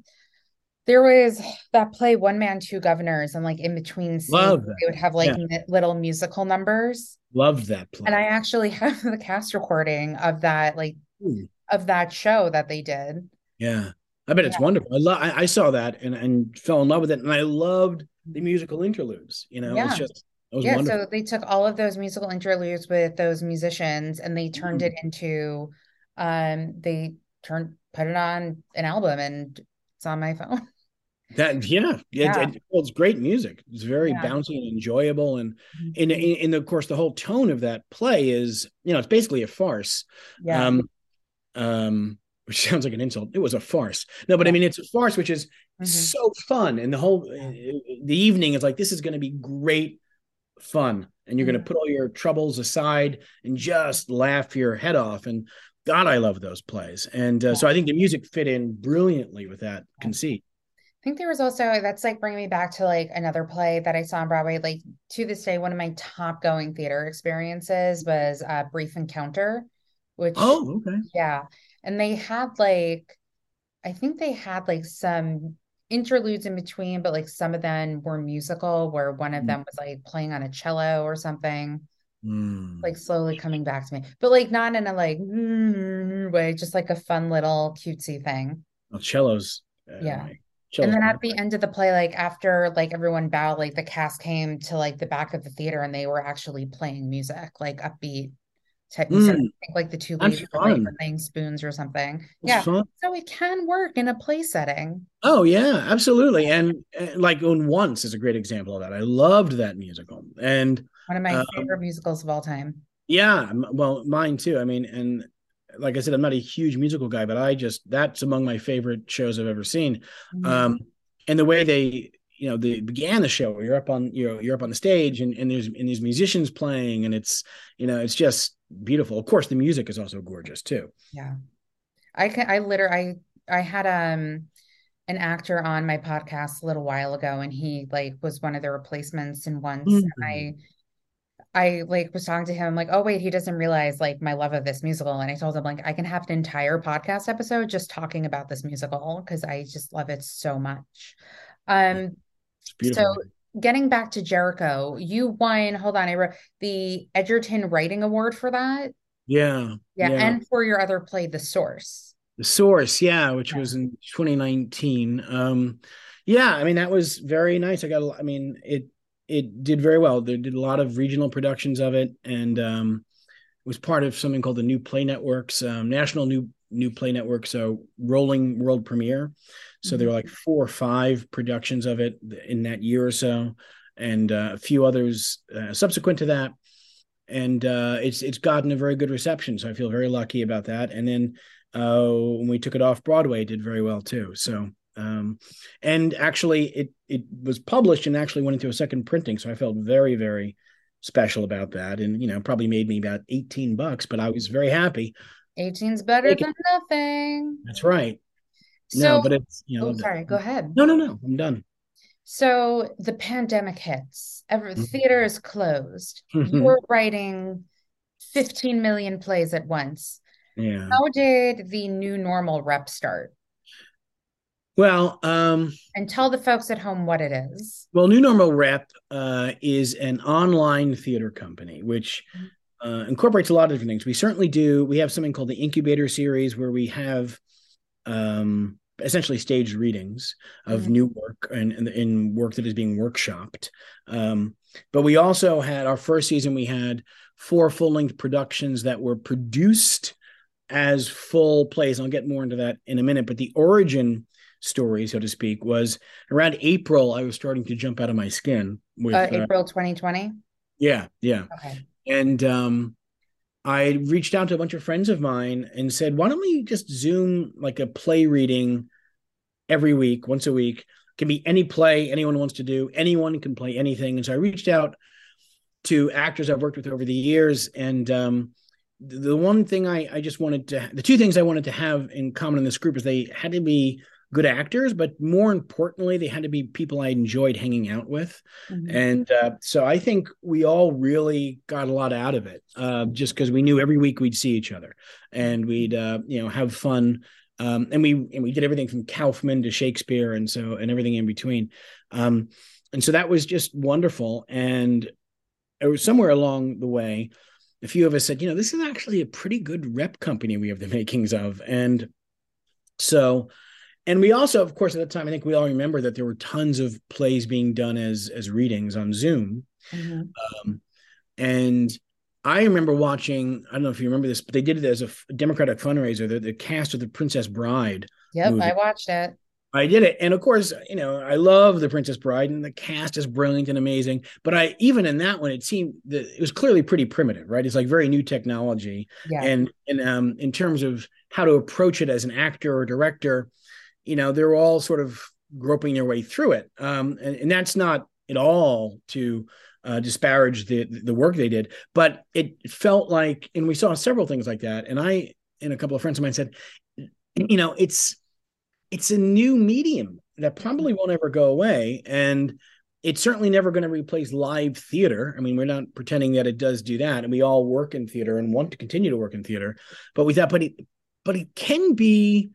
there was that play One Man, Two Guvnors, and like in between scenes, they would have like yeah. little musical numbers. Love that play. And I actually have the cast recording of that, like Ooh. of that show that they did. Yeah. I bet it's wonderful. I love. I, I, saw that and and fell in love with it, and I loved the musical interludes. You know, yeah. it's just yeah. Wonderful. So they took all of those musical interludes with those musicians, and they turned mm. it into, um, they turned put it on an album, and it's on my phone. That yeah, yeah. It, it, well, it's great music. It's very yeah. bouncy and enjoyable, and mm-hmm. in, in, in of course the whole tone of that play is you know it's basically a farce. Yeah. Um, um, which sounds like an insult. It was a farce. No, but I mean, it's a farce, which is mm-hmm. so fun. And the whole, the evening is like, this is going to be great fun. And you're going to put all your troubles aside and just laugh your head off. And God, I love those plays. And uh, yeah. so I think the music fit in brilliantly with that conceit. I think there was also, that's like bringing me back to like another play that I saw on Broadway. Like to this day, one of my top going theater experiences was uh, Brief Encounter, which, oh, okay. Yeah and they had like i think they had like some interludes in between but like some of them were musical where one of mm. them was like playing on a cello or something. Mm. like slowly coming back to me but like not in a like mm, way just like a fun little cutesy thing. Well cellos uh, yeah. And then at the end of the play like after like everyone bowed like the cast came to like the back of the theater and they were actually playing music like upbeat type mm. music. like the two ladies playing spoons or something. That's yeah. Fun. So it can work in a play setting. Oh yeah, absolutely. And, and like on Once is a great example of that. I loved that musical. And one of my um, favorite musicals of all time. Yeah, well, mine too. I mean, and like I said, I'm not a huge musical guy, but I just that's among my favorite shows I've ever seen. Mm-hmm. Um, and the way they you know they began the show you're up on you know you're up on the stage and, and there's and these musicians playing and it's you know it's just beautiful of course the music is also gorgeous too yeah i can i literally i i had um an actor on my podcast a little while ago, and he like was one of the replacements in once. Mm-hmm. And I I like was talking to him like, oh wait, he doesn't realize like my love of this musical. And I told him like I can have an entire podcast episode just talking about this musical because I just love it so much. Um so getting back to Jericho, you won, hold on, I wrote the Edgerton Writing Award for that. Yeah, yeah. Yeah. And for your other play, The Source. The Source, yeah, which yeah. was in 2019. Um yeah, I mean that was very nice. I got I mean it it did very well. They did a lot of regional productions of it, and um, it was part of something called the New Play Networks, um, National New New Play Network, so rolling world premiere. So mm-hmm. there were like four or five productions of it in that year or so, and uh, a few others uh, subsequent to that. And uh, it's it's gotten a very good reception, so I feel very lucky about that. And then uh, when we took it off Broadway, it did very well too. So um, and actually, it it was published and actually went into a second printing, so I felt very very special about that. And you know, probably made me about eighteen bucks, but I was very happy. 18's better than nothing. That's right. So, no, but it's you know. Oh, sorry. Go ahead. No, no, no. I'm done. So the pandemic hits. Every mm-hmm. theater is closed. Mm-hmm. You're writing 15 million plays at once. Yeah. How did the new normal rep start? Well, um, and tell the folks at home what it is. Well, New Normal Rep uh, is an online theater company which uh, incorporates a lot of different things. We certainly do. We have something called the Incubator Series where we have um, essentially staged readings of mm-hmm. new work and in work that is being workshopped. Um, but we also had our first season. We had four full length productions that were produced as full plays. I'll get more into that in a minute. But the origin story, so to speak, was around April. I was starting to jump out of my skin. With uh, April 2020. Yeah, yeah. Okay. And um, I reached out to a bunch of friends of mine and said, "Why don't we just Zoom like a play reading every week, once a week? It can be any play anyone wants to do. Anyone can play anything." And so I reached out to actors I've worked with over the years, and um, the one thing I, I just wanted to, the two things I wanted to have in common in this group is they had to be good actors, but more importantly, they had to be people I enjoyed hanging out with. Mm-hmm. And uh, so I think we all really got a lot out of it, uh, just because we knew every week we'd see each other and we'd uh, you know have fun. Um, and we and we did everything from Kaufman to Shakespeare, and so and everything in between. Um, and so that was just wonderful. And it was somewhere along the way, a few of us said, you know, this is actually a pretty good rep company we have the makings of, and so and we also of course at that time i think we all remember that there were tons of plays being done as as readings on zoom mm-hmm. um, and i remember watching i don't know if you remember this but they did it as a democratic fundraiser the, the cast of the princess bride yep movie. i watched it I did it. And of course, you know, I love The Princess Bride and the cast is brilliant and amazing. But I even in that one, it seemed that it was clearly pretty primitive, right? It's like very new technology. Yeah. And and um in terms of how to approach it as an actor or director, you know they're all sort of groping their way through it um, and, and, that's not at all to uh, disparage the the work they did but it felt like and we saw several things like that and i and a couple of friends of mine said you know it's it's a new medium that probably won't ever go away and it's certainly never going to replace live theater. I mean, we're not pretending that it does do that, and we all work in theater and want to continue to work in theater. But we thought, but it, but it can be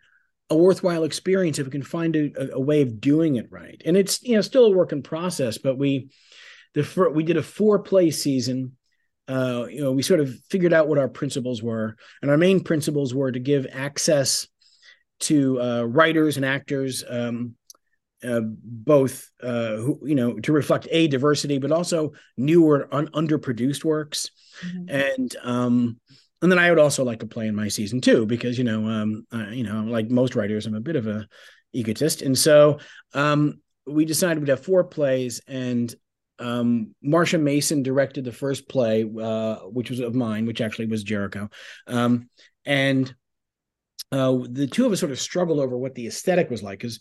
a worthwhile experience if we can find a, a, way of doing it right. And it's you know still a work in process, but we the we did a four play season. Uh, you know, we sort of figured out what our principles were, and our main principles were to give access to uh, writers and actors, um, uh, both uh, who you know to reflect a diversity, but also newer, un- underproduced works, mm-hmm. and um, and then I would also like to play in my season too, because you know, um, uh, you know, like most writers, I'm a bit of a egotist, and so um, we decided we'd have four plays, and um, Marsha Mason directed the first play, uh, which was of mine, which actually was Jericho, um, and uh, the two of us sort of struggled over what the aesthetic was like, because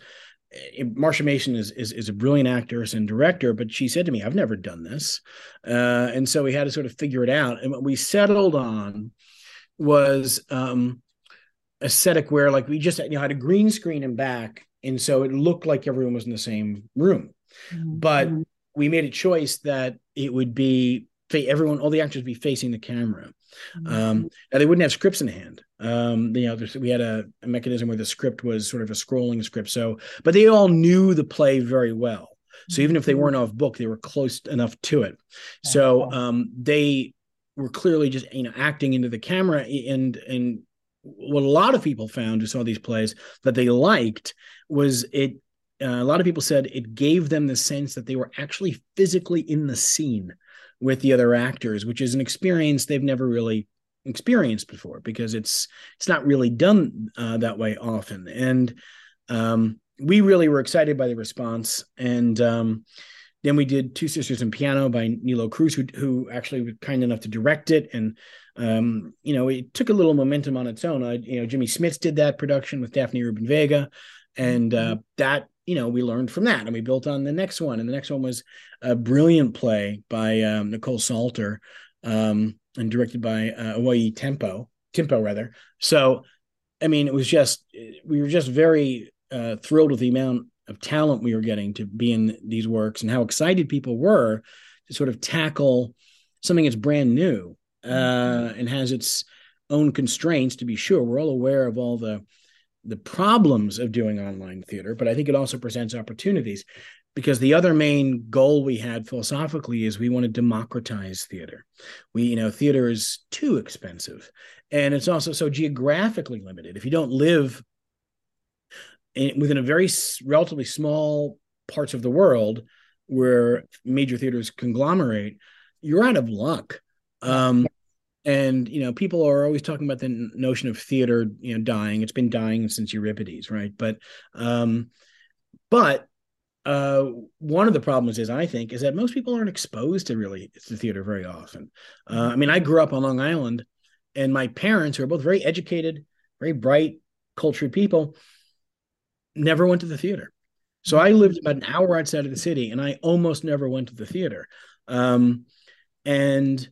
Marsha Mason is, is, is a brilliant actress and director, but she said to me, "I've never done this," uh, and so we had to sort of figure it out. And what we settled on was um, aesthetic where like we just you know had a green screen in back and so it looked like everyone was in the same room. Mm-hmm. But mm-hmm. we made a choice that it would be everyone, all the actors be facing the camera. Mm-hmm. Um, now they wouldn't have scripts in hand. Um, you know, we had a, a, mechanism where the script was sort of a scrolling script. So, but they all knew the play very well. So even if they weren't off book, they were close enough to it. So um, they were clearly just you know acting into the camera and and what a lot of people found who saw these plays that they liked was it uh, a lot of people said it gave them the sense that they were actually physically in the scene with the other actors which is an experience they've never really experienced before because it's it's not really done uh, that way often and um, we really were excited by the response and um, then we did Two Sisters and Piano by Nilo Cruz, who, who actually was kind enough to direct it. And, um, you know, it took a little momentum on its own. Uh, you know, Jimmy Smits did that production with Daphne Rubin Vega. And uh, mm-hmm. that, you know, we learned from that and we built on the next one. And the next one was a brilliant play by um, Nicole Salter um, and directed by uh, Awoye Timpo, Timpo rather. So, I mean, it was just, we were just very uh, thrilled with the amount of talent we were getting to be in these works and how excited people were to sort of tackle something that's brand new uh, mm-hmm. and has its own constraints to be sure we're all aware of all the the problems of doing online theater but i think it also presents opportunities because the other main goal we had philosophically is we want to democratize theater we you know theater is too expensive and it's also so geographically limited if you don't live in, within a very relatively small parts of the world where major theaters conglomerate, you're out of luck. Um, and you know, people are always talking about the notion of theater, you know, dying. It's been dying since Euripides, right? But, um, but uh, one of the problems is, I think, is that most people aren't exposed to really to theater very often. Uh, I mean, I grew up on Long Island, and my parents, who are both very educated, very bright, cultured people, never went to the theater. So I lived about an hour outside of the city and I almost never went to the theater. Um, and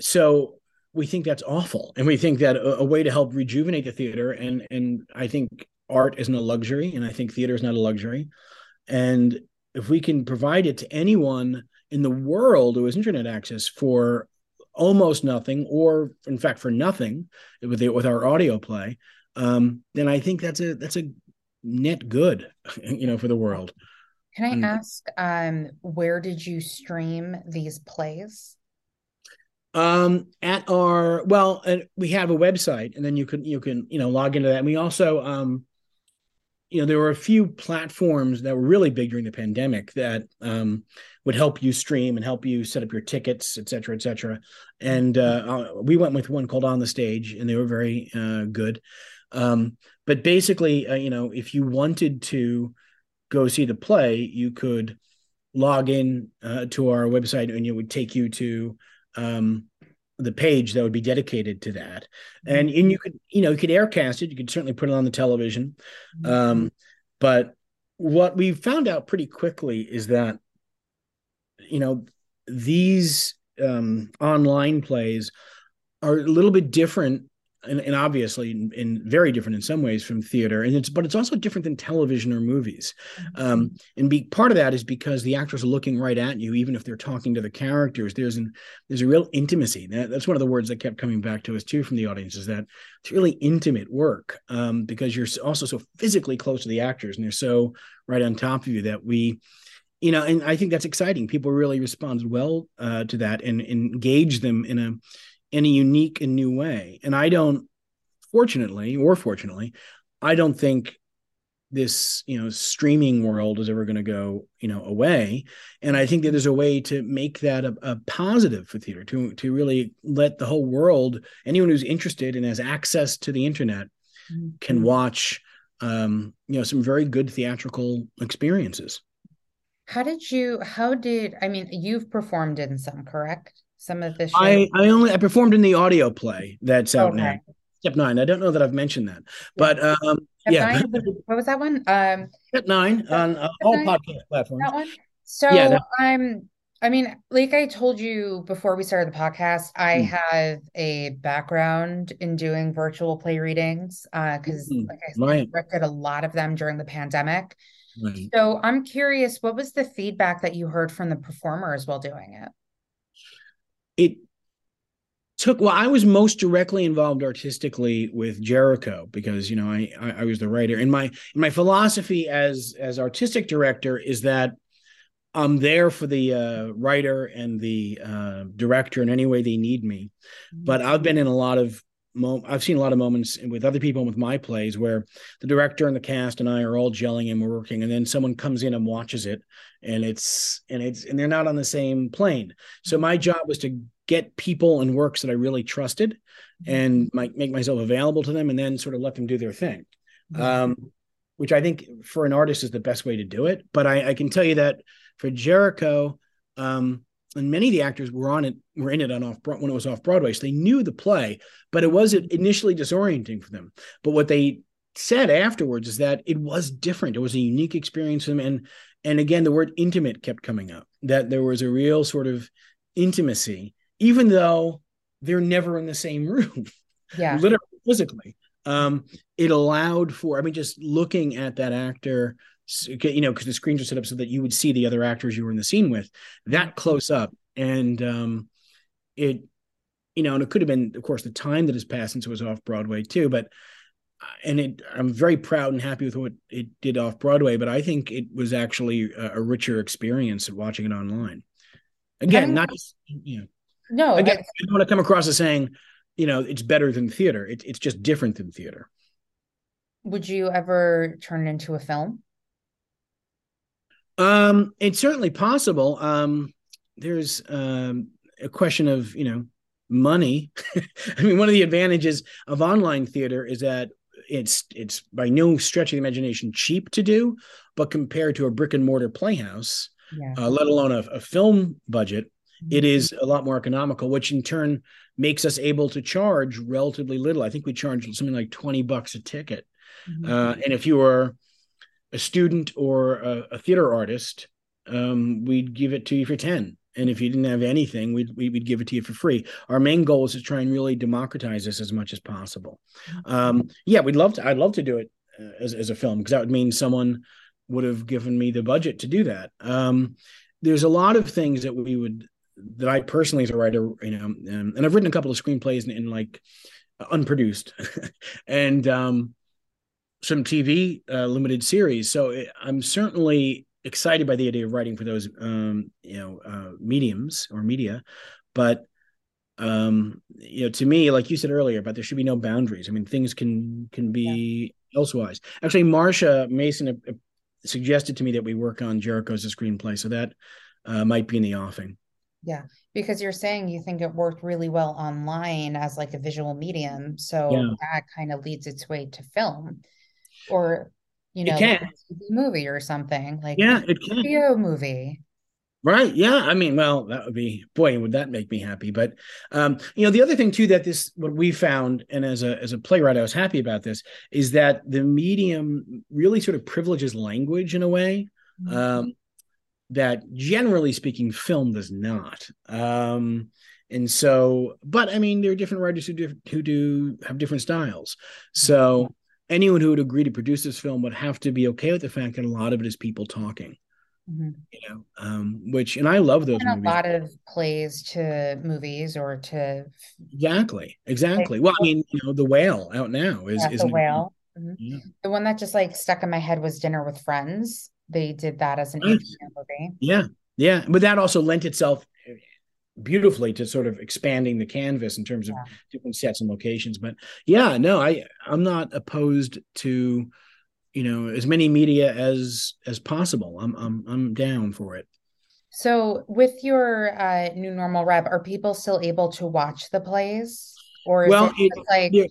so we think that's awful. And we think that a, a, way to help rejuvenate the theater, and and I think art isn't a luxury, and I think theater is not a luxury. And if we can provide it to anyone in the world who has internet access for almost nothing, or in fact for nothing, with the, with our audio play, um, then I think that's a that's a net good, you know, for the world. Can I and, ask, um, where did you stream these plays? Um, at our well, uh, we have a website, and then you can you can you know log into that. And we also, um, you know, there were a few platforms that were really big during the pandemic that um, would help you stream and help you set up your tickets, et cetera, et cetera. And uh, uh we went with one called On the Stage, and they were very uh, good. Um, but basically, uh, you know, if you wanted to go see the play, you could log in uh, to our website and it would take you to um, the page that would be dedicated to that. And, and you could, you know, you could aircast it. You could certainly put it on the television. Mm-hmm. Um, but what we found out pretty quickly is that, you know, these um, online plays are a little bit different and, and obviously in, in, very different in some ways from theater. And it's but it's also different than television or movies. Mm-hmm. um, and be part of that is because the actors are looking right at you even if they're talking to the characters. There's an there's a real intimacy. That, that's one of the words that kept coming back to us too from the audience is that it's really intimate work um, because you're also so physically close to the actors and they're so right on top of you that we you know and i think that's exciting. People really responded well uh, to that and, and engage them in a in a unique and new way. And I don't, fortunately or fortunately, I don't think this you know streaming world is ever going to go you know away and i think that there's a way to make that a, a, positive for theater to to really let the whole world anyone who's interested and has access to the internet mm-hmm. can watch um you know some very good theatrical experiences how did you how did i mean you've performed in some correct some of the I, I only I performed in the audio play that's out okay. now. Step nine. I don't know that I've mentioned that, but um, yeah. Nine, what was that one? Um, Step nine on uh, all nine? podcast platforms. That one. So yeah, that- I'm I mean, like I told you before we started the podcast, I mm. have a background in doing virtual play readings because, uh, mm. like I said, right. Did a lot of them during the pandemic. Right. So I'm curious, what was the feedback that you heard from the performers while doing it? It took well i was most directly involved artistically with jericho because you know I, I i, was the writer. And my my philosophy as as artistic director is that i'm there for the uh, writer and the uh, director in any way they need me. But i've been in a lot of mo- i've seen a lot of moments with other people and with my plays where the director and the cast and i are all gelling and we're working and then someone comes in and watches it and it's and it's and they're not on the same plane so my job was to get people and works that I really trusted mm-hmm. and might make myself available to them and then sort of let them do their thing. Mm-hmm. Um, which I think for an artist is the best way to do it. But I, I can tell you that for Jericho, um, and many of the actors were on it, were in it on off when it was off Broadway, so they knew the play, but it was initially disorienting for them. But what they said afterwards is that it was different. It was a unique experience for them, and and again, the word intimate kept coming up. That there was a real sort of intimacy even though they're never in the same room, yeah, literally physically. Um, it allowed for, I mean, just looking at that actor, you know, because the screens are set up so that you would see the other actors you were in the scene with that close up, and um, it, you know, and it could have been, of course, the time that has passed since it was off Broadway too, but uh, and it i'm very proud and happy with what it did off broadway but i think it was actually a, a richer experience at watching it online again not just you know no, again, I, I don't want to come across as saying, you know, it's better than theater. It, it's just different than theater. Would you ever turn it into a film? Um, it's certainly possible. Um, there's um, a question of you know money. I mean, one of the advantages of online theater is that it's it's by no stretch of the imagination cheap to do, but compared to a brick and mortar playhouse, yeah. uh, let alone a, a film budget, it is a lot more economical, which in turn makes us able to charge relatively little. I think we charge something like 20 bucks a ticket. Mm-hmm. Uh, and if you are a student or a, a theater artist, um, we'd give it to you for 10. And if you didn't have anything, we'd, we'd give it to you for free. Our main goal is to try and really democratize this as much as possible. Um, yeah, we'd love to. I'd love to do it uh, as, as a film because that would mean someone would have given me the budget to do that. Um, there's a lot of things that we would that I personally as a writer, you know, um, and I've written a couple of screenplays in, in like unproduced and um, some TV uh, limited series. So it, I'm certainly excited by the idea of writing for those, um, you know, uh, mediums or media. But um, you know, to me, like you said earlier, but there should be no boundaries. I mean, things can can be yeah. elsewise. Actually, Marsha Mason uh, suggested to me that we work on Jericho's screenplay, so that uh, might be in the offing. Yeah, because you're saying you think it worked really well online as like a visual medium, so yeah. that kind of leads its way to film, or you know, movie or something like yeah, it can video movie. Right. Yeah. I mean, well, that would be boy, would that make me happy. But um, you know, the other thing too that this what we found, and as a as a playwright, I was happy about this, is that the medium really sort of privileges language in a way. Mm-hmm. Um, that generally speaking film does not um and so but i mean there are different writers who do who do have different styles so anyone who would agree to produce this film would have to be okay with the fact that a lot of it is people talking mm-hmm. you know um which and i love those and a lot of plays to movies or to exactly exactly well i mean you know the whale out now is yeah, is the whale mm-hmm. yeah. the one that just like stuck in my head was dinner with friends they did that as an HBO movie. Yeah, yeah, but that also lent itself beautifully to sort of expanding the canvas in terms of yeah. different sets and locations. But yeah, no, I I'm not opposed to you know as many media as as possible. I'm I'm I'm down for it. So with your uh, new normal rep, are people still able to watch the plays, or is well, it, it like yeah.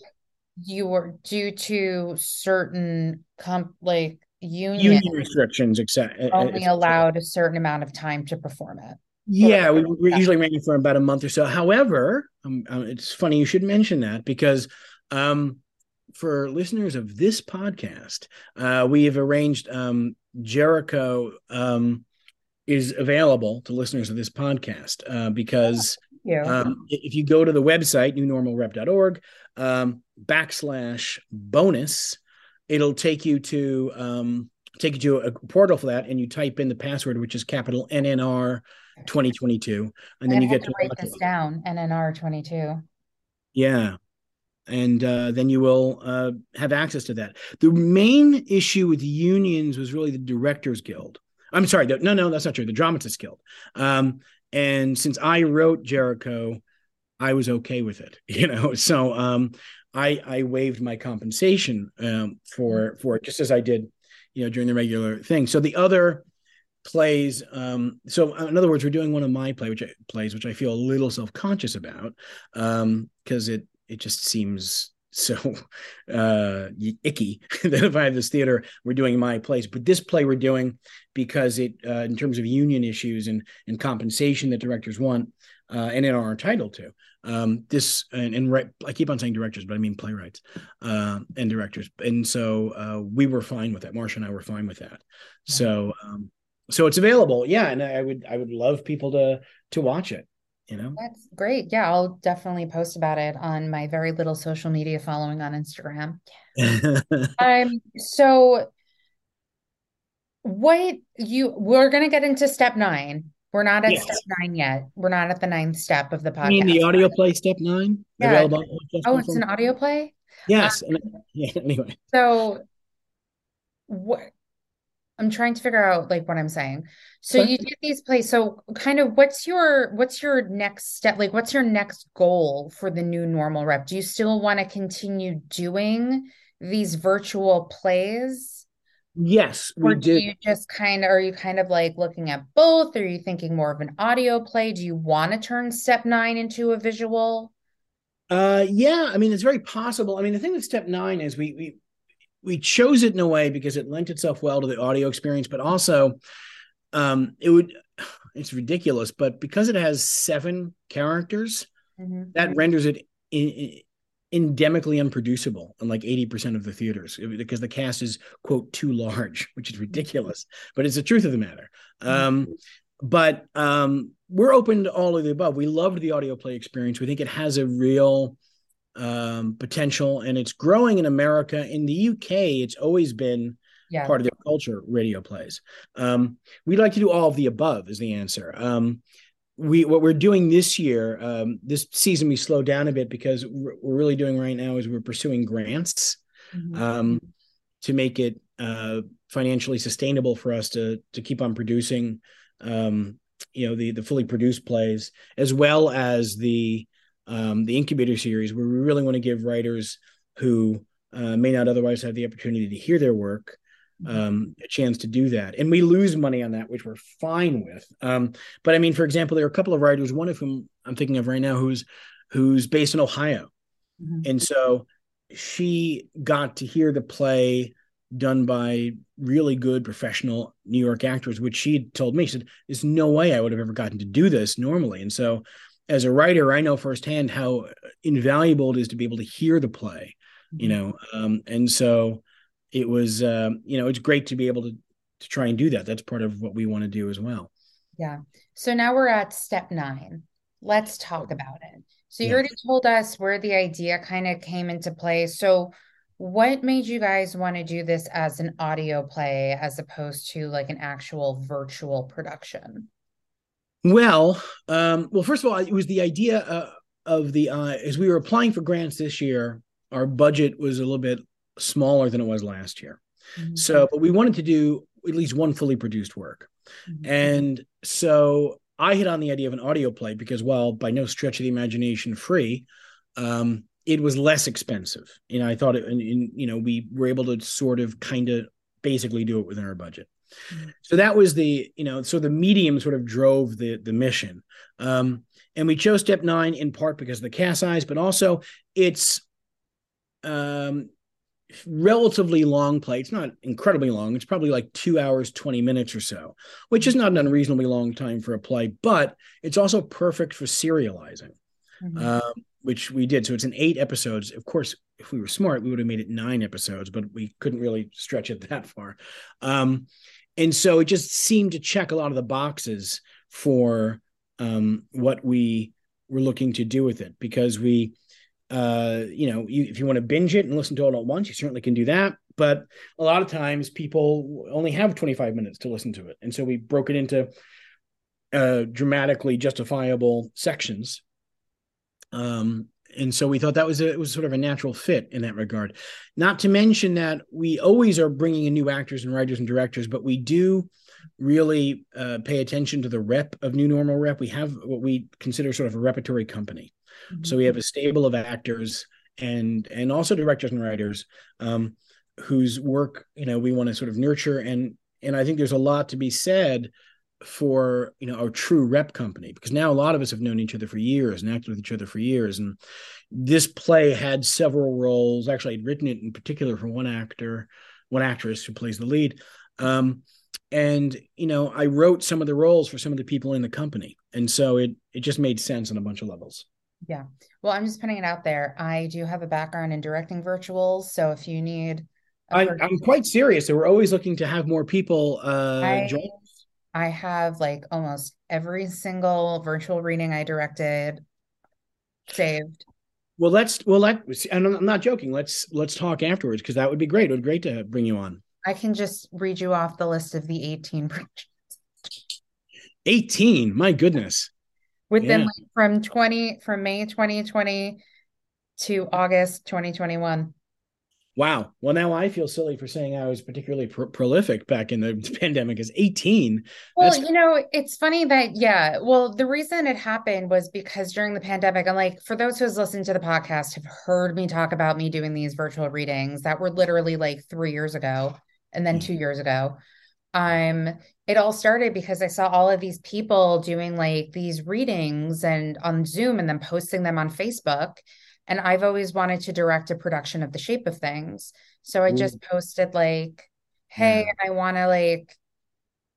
you were due to certain comp like union, union restrictions, except Only allowed a certain amount of time to perform it. Yeah, we, we're yeah. usually running for about a month or so. However, um, uh, it's funny you should mention that because um, for listeners of this podcast, uh, we have arranged um, Jericho um, is available to listeners of this podcast uh, because um, if you go to the website newnormalrep.org um, backslash bonus, it'll take you to um, take you to a portal for that, and you type in the password, which is capital NNR 2022, and then you get to write this down NNR 22. Yeah, and uh, then you will uh, have access to that. The main issue with unions was really the Directors Guild. I'm sorry, no, no, that's not true. The Dramatists Guild. Um, and since I wrote Jericho, I was okay with it, you know. So um, I I waived my compensation um, for for it, just as I did, you know, during the regular thing. So the other plays um so in other words we're doing one of my play which I, plays which i feel a little self-conscious about um because it it just seems so uh icky that if i have this theater we're doing my place but this play we're doing because it uh, in terms of union issues and and compensation that directors want uh, and are entitled to um this and, and right i keep on saying directors but i mean playwrights uh, and directors. And so uh we were fine with that. Marsha and i were fine with that. So um so it's available. Yeah and i would i would love people to to watch it you know? That's great. Yeah i'll definitely post about it on my very little social media following on instagram. Um so what you we're going to get into step nine. We're not at yes. step nine yet. We're not at the ninth step of the podcast you mean the audio play step nine? Yeah. Oh it's an audio play? Yes um, yeah anyway. so what I'm trying to figure out like what I'm saying. So you did these plays. So kind of what's your what's your next step? Like what's your next goal for the new normal rep? Do you still want to continue doing these virtual plays? Yes, we or do you just kind of are you kind of like looking at both? Are you thinking more of an audio play? Do you want to turn step nine into a visual? Uh yeah, I mean it's very possible. I mean the thing with step nine is we we we chose it in a way because it lent itself well to the audio experience, but also um, it would it's ridiculous, but because it has seven characters, mm-hmm. that renders it in, in, endemically unproducible in like 80% of the theaters because the cast is quote too large which is ridiculous but it's the truth of the matter. Um, but um, we're open to all of the above. We loved the audio play experience. We think it has a real um, potential, and it's growing in America. In the UK, it's always been yeah. part of their culture. Radio plays. Um, we'd like to do all of the above. Is the answer. Um, we what we're doing this year, um, this season, we slowed down a bit because we're, we're really doing right now is we're pursuing grants mm-hmm. um, to make it uh, financially sustainable for us to to keep on producing. Um, you know the the fully produced plays as well as the um, the incubator series, where we really want to give writers who uh, may not otherwise have the opportunity to hear their work mm-hmm. um, a chance to do that. And we lose money on that, which we're fine with. Um, but I mean, for example, there are a couple of writers, one of whom I'm thinking of right now, who's who's based in Ohio, mm-hmm. and so she got to hear the play done by really good professional New York actors, which she told me, she said, There's no way I would have ever gotten to do this normally. And so as a writer, I know firsthand how invaluable it is to be able to hear the play, you mm-hmm. know. Um, and so it was, um, you know, it's great to be able to to try and do that. That's part of what we want to do as well. Yeah. So now we're at step nine. Let's talk about it. So you yeah. already told us where the idea kind of came into play. So what made you guys want to do this as an audio play as opposed to like an actual virtual production? Well, um, well, first of all, it was the idea uh, of the uh, as we were applying for grants this year, our budget was a little bit smaller than it was last year. Mm-hmm. So, but we wanted to do at least one fully produced work, mm-hmm. and so I hit on the idea of an audio play because while by no stretch of the imagination free, um, it was less expensive. You know, I thought it, and, and you know, we were able to sort of kind of basically do it within our budget. So that was the, you know, so the medium sort of drove the the mission. Um, and we chose step nine in part because of the cast size, but also it's um relatively long play. It's not incredibly long. It's probably like two hours, 20 minutes or so, which is not an unreasonably long time for a play, but it's also perfect for serializing, mm-hmm. um, which we did. So it's in eight episodes. Of course, if we were smart, we would have made it nine episodes, but we couldn't really stretch it that far. Um, and so it just seemed to check a lot of the boxes for um, what we were looking to do with it because we uh, you know you, if you want to binge it and listen to it all at once you certainly can do that. But a lot of times people only have 25 minutes to listen to it. And so we broke it into uh, dramatically justifiable sections. Um, and so we thought that was a, it was sort of a natural fit in that regard. Not to mention that we always are bringing in new actors and writers and directors, but we do really uh, pay attention to the rep of New Normal Rep. We have what we consider sort of a repertory company. Mm-hmm. So we have a stable of actors and and also directors and writers um, whose work you know we want to sort of nurture and and I think there's a lot to be said for you know our true rep company because now a lot of us have known each other for years and acted with each other for years and this play had several roles. Actually i'd written it in particular for one actor one actress who plays the lead um, and you know i wrote some of the roles for some of the people in the company and so it it just made sense on a bunch of levels. Yeah. Well i'm just putting it out there. I do have a background in directing virtuals so if you need I, am quite serious. So we're always looking to have more people uh, I, join I have like almost every single virtual reading I directed saved. Well, let's well let and I'm not joking. Let's let's talk afterwards because that would be great. It would be great to bring you on. I can just read you off the list of the 18 projects. 18, my goodness. Within yeah. like from 20 from May 2020 to August 2021. Wow. Well, now I feel silly for saying I was particularly prolific back in the pandemic as 18. Well, That's- you know, it's funny that, yeah. Well, the reason it happened was because during the pandemic, and like for those who's listened to the podcast have heard me talk about me doing these virtual readings that were literally like three years ago and then mm. two years ago. Um, it all started because I saw all of these people doing like these readings and on Zoom and then posting them on Facebook and I've always wanted to direct a production of The Shape of Things. So I Ooh. just posted like, hey, yeah. I want to like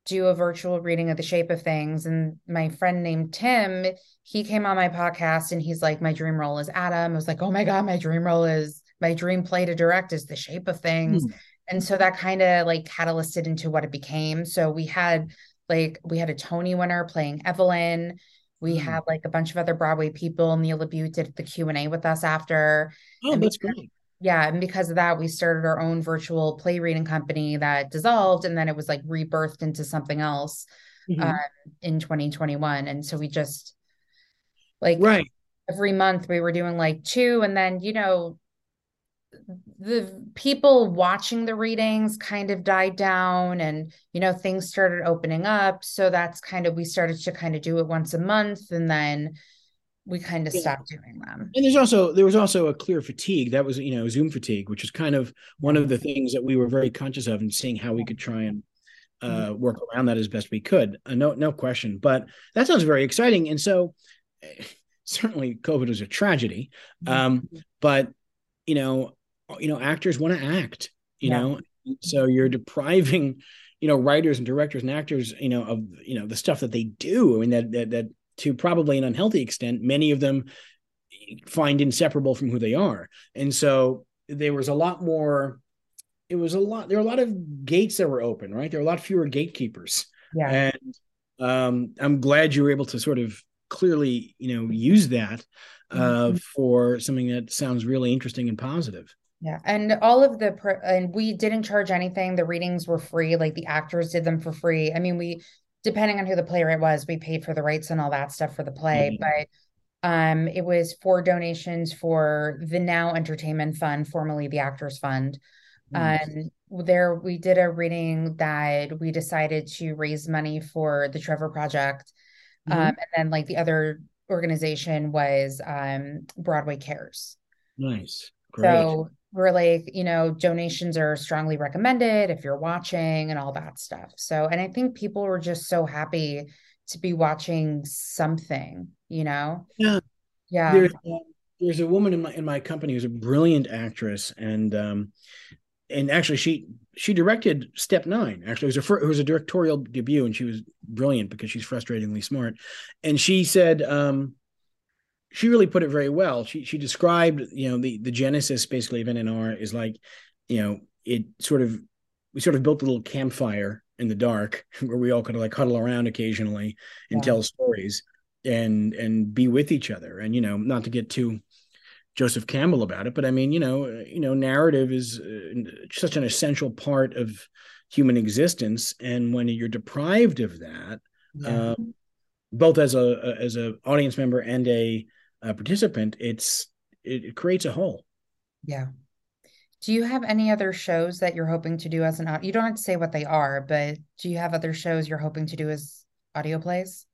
do a virtual reading of The Shape of Things. And my friend named Tim, he came on my podcast and he's like, my dream role is Adam. I was like, oh my God, my dream role is my dream play to direct is The Shape of Things. Mm. And so that kind of like catalyzed into what it became. So we had like we had a Tony winner playing Evelyn. We mm. had like a bunch of other Broadway people. Neil LaBute did the Q and A with us after. Oh, and that's because, great. Yeah, and because of that, we started our own virtual play reading company that dissolved, and then it was like rebirthed into something else mm-hmm. um, in 2021. And so we just like right every month we were doing like two, and then you know the people watching the readings kind of died down and you know things started opening up. So that's kind of we started to kind of do it once a month and then we kind of yeah. stopped doing them. And there's also there was also a clear fatigue. That was you know zoom fatigue which is kind of one of the things that we were very conscious of and seeing how we could try and uh, mm-hmm. work around that as best we could. Uh, no no question. But that sounds very exciting. And so certainly covid was a tragedy. Mm-hmm. um, but you know you know actors want to act you yeah. know? So you're depriving you know writers and directors and actors you know of you know the stuff that they do. I mean that that, that to probably an unhealthy extent many of them find inseparable from who they are. And so there was a lot more it was a lot there were a lot of gates that were open right? There were a lot fewer gatekeepers. Yeah. And um, i'm glad you were able to sort of clearly you know use that uh, mm-hmm. for something that sounds really interesting and positive yeah. And all of the, and we didn't charge anything. The readings were free. Like the actors did them for free. I mean, we, depending on who the playwright was, we paid for the rights and all that stuff for the play. Mm-hmm. But um, it was for donations for the Now Entertainment Fund, formerly the Actors Fund. Mm-hmm. Um, there we did a reading that we decided to raise money for the Trevor Project. Mm-hmm. Um, and then like the other organization was um, Broadway Cares. Nice. Great. So we're like, you know, donations are strongly recommended if you're watching and all that stuff. So, and I think people were just so happy to be watching something, you know? Yeah. Yeah. There's, uh, there's a woman in my in my company who's a brilliant actress and um and actually she she directed step nine actually it was her it was a directorial debut and she was brilliant because she's frustratingly smart and she said um she really put it very well. She she described, you know, the the genesis basically of NNR is like, you know, it sort of we sort of built a little campfire in the dark where we all kind of like huddle around occasionally and yeah. tell stories and and be with each other and you know not to get too joseph campbell about it but i mean you know you know narrative is uh, such an essential part of human existence and when you're deprived of that yeah. um, both as a as a audience member and a, a participant it's it, it creates a hole. Yeah. Do you have any other shows that you're hoping to do as an you don't have to say what they are but do you have other shows you're hoping to do as audio plays?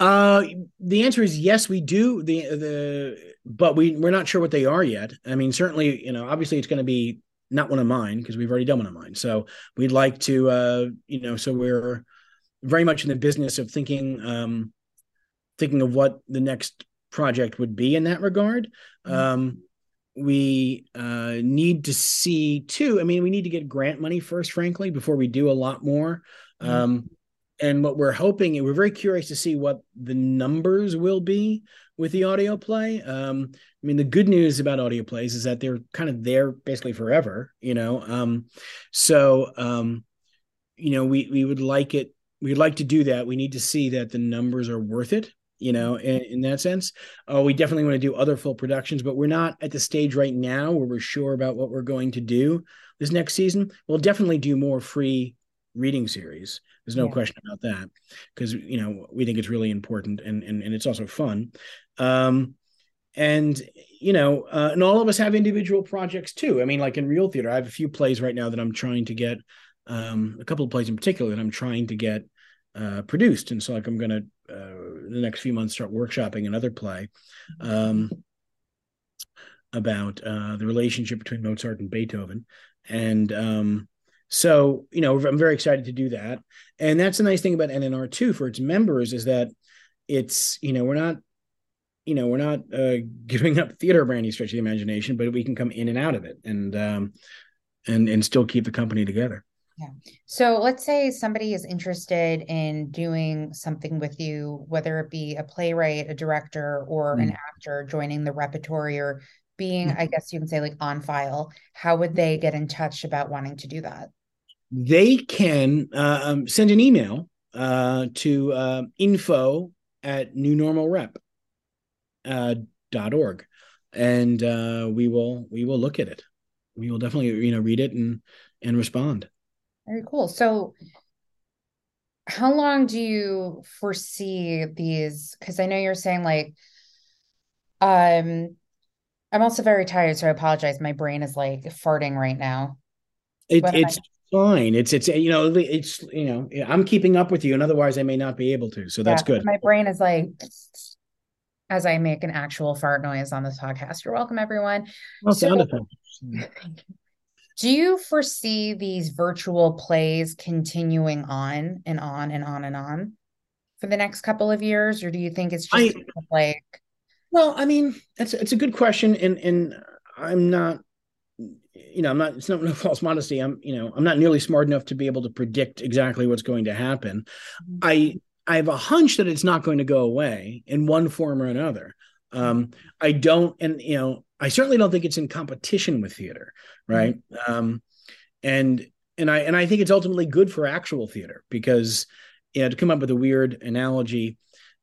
Uh the answer is yes we do. The the but we we're not sure what they are yet. I mean certainly you know obviously it's going to be not one of mine because we've already done one of mine. So we'd like to uh you know so we're very much in the business of thinking um thinking of what the next project would be in that regard mm-hmm. um we uh, need to see too. I mean, we need to get grant money first, frankly, before we do a lot more. Mm-hmm. Um, and what we're hoping, and we're very curious to see what the numbers will be with the audio play. Um, I mean, the good news about audio plays is that they're kind of there basically forever, you know. Um, so, um, you know, we we would like it. We'd like to do that. We need to see that the numbers are worth it you know, in, in that sense. Uh, we definitely want to do other full productions, but we're not at the stage right now where we're sure about what we're going to do this next season. We'll definitely do more free reading series. There's no yeah. question about that because you know we think it's really important and and, and it's also fun. Um, and you know, uh, and all of us have individual projects too. I mean, like in real theater, I have a few plays right now that I'm trying to get. Um, a couple of plays in particular that I'm trying to get uh, produced, and so like I'm going to uh, the next few months start workshopping another play um, about uh, the relationship between Mozart and Beethoven, and um, so you know I'm very excited to do that, and that's the nice thing about NNR two for its members is that it's you know we're not you know we're not uh, giving up theater by any stretch of the imagination, but we can come in and out of it and um, and and still keep the company together. Yeah. So let's say somebody is interested in doing something with you, whether it be a playwright, a director, or mm. an actor joining the repertory or being, mm. I guess you can say, like on file. How would they get in touch about wanting to do that? They can uh, um, send an email uh, to uh, info at new normal rep uh, dot org and uh, we will we will look at it we will definitely you know read it and and respond very cool. So, how long do you foresee these? Because I know you're saying like, um, I'm also very tired, so I apologize. My brain is like farting right now. It, it's I... fine. It's it's you know it's you know I'm keeping up with you, and otherwise I may not be able to. So that's yeah, good. My brain is like as I make an actual fart noise on this podcast. You're welcome, everyone. Well, so, effect. Do you foresee these virtual plays continuing on and on and on and on for the next couple of years, or do you think it's just I, like? Well, I mean, it's it's a good question, and and I'm not, you know, I'm not. It's not no false modesty. I'm, you know, I'm not nearly smart enough to be able to predict exactly what's going to happen. Mm-hmm. I I have a hunch that it's not going to go away in one form or another. Um, I don't, and you know, I certainly don't think it's in competition with theater, right? Mm-hmm. Um, and and I and I think it's ultimately good for actual theater because you know to come up with a weird analogy,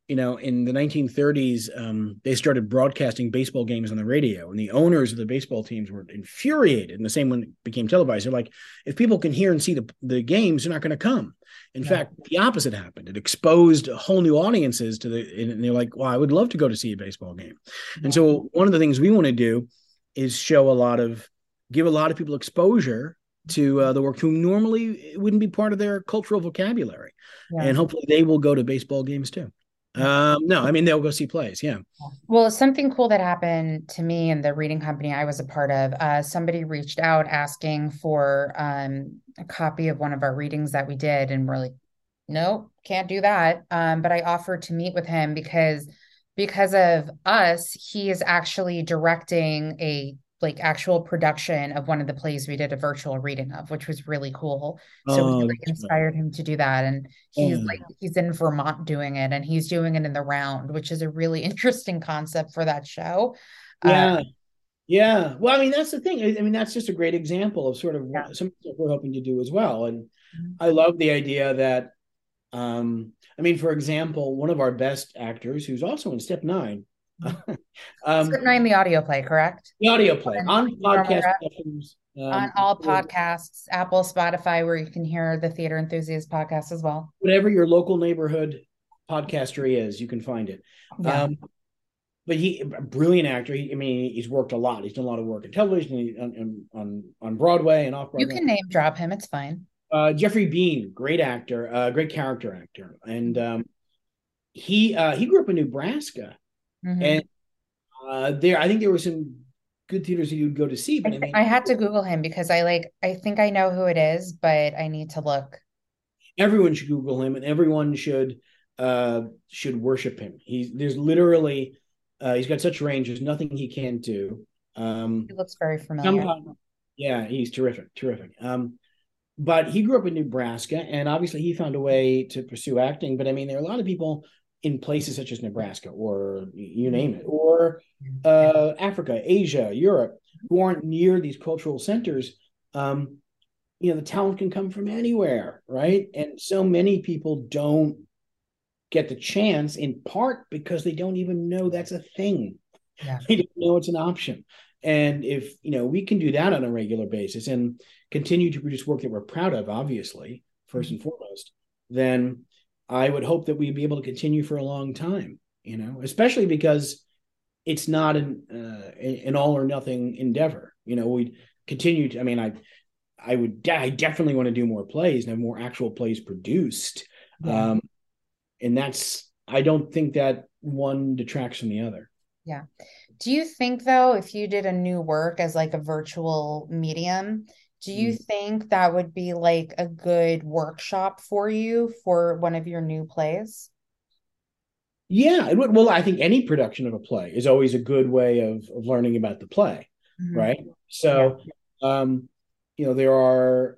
you know, in the 1930s, um, they started broadcasting baseball games on the radio, and the owners of the baseball teams were infuriated. And the same when it became televised. They're like, if people can hear and see the, the games, they're not going to come. In yeah. fact, the opposite happened. It exposed whole new audiences to the, and they're like, well, I would love to go to see a baseball game. Yeah. And so one of the things we want to do is show a lot of, give a lot of people exposure to uh, the work who normally wouldn't be part of their cultural vocabulary. Yeah. And hopefully they will go to baseball games too. Um, no, I mean they'll go see plays. Yeah. Well, something cool that happened to me in the reading company I was a part of. Uh, somebody reached out asking for um, a copy of one of our readings that we did, and we're like, "Nope, can't do that." Um, but I offered to meet with him because because of us, he is actually directing a like actual production of one of the plays we did a virtual reading of, which was really cool. So oh, we like inspired him to do that. And he's like he's in Vermont doing it and he's doing it in the round, which is a really interesting concept for that show. Yeah. Uh, Yeah. Well, I mean, that's the thing. I, mean, that's just a great example of sort of yeah. something we're hoping to do as well. And mm-hmm. I love the idea that, um, I mean, for example, one of our best actors, who's also in Step Nine, um, Step Nine, the audio play, correct? The audio play on, on podcast um, on all podcasts, Apple, Spotify, where you can hear the Theater Enthusiast podcast as well. Whatever your local neighborhood podcaster is, you can find it. Yeah. Um, but he a brilliant actor. He, I mean, he's worked a lot. He's done a lot of work in television, on on on Broadway and off Broadway. You can name drop him. It's fine. Uh, Jeffrey Bean, great actor, uh, great character actor, and um, he uh, he grew up in Nebraska, mm-hmm. and uh, there I think there were some good theaters that you'd go to see. But I, I, mean, I had to Google him because I like I think I know who it is, but I need to look. Everyone should Google him, and everyone should uh should worship him. He's there's literally uh, he's got such range. There's nothing he can't do. Um, he looks very familiar. Yeah, he's terrific, terrific. Um, but he grew up in Nebraska, and obviously he found a way to pursue acting. But I mean, there are a lot of people in places such as Nebraska, or you name it, or uh, Africa, Asia, Europe, who aren't near these cultural centers. Um, you know, the talent can come from anywhere, right? And so many people don't get the chance in part because they don't even know that's a thing. Yeah. They don't know it's an option. And if you know we can do that on a regular basis and continue to produce work that we're proud of, obviously, 1st mm-hmm. and foremost, then I would hope that we'd be able to continue for a long time. You know, especially because it's not an uh, an all or nothing endeavor. You know, we'd continue to. I mean, I I would I definitely want to do more plays and have more actual plays produced. Yeah. Um, and that's I don't think that one detracts from the other. Yeah. Do you think though, if you did a new work as like a virtual medium, do you mm. think that would be like a good workshop for you for one of your new plays? Yeah, it would. Well, I think any production of a play is always a good way of, of learning about the play, mm-hmm. right? So, yeah. um, you know, there are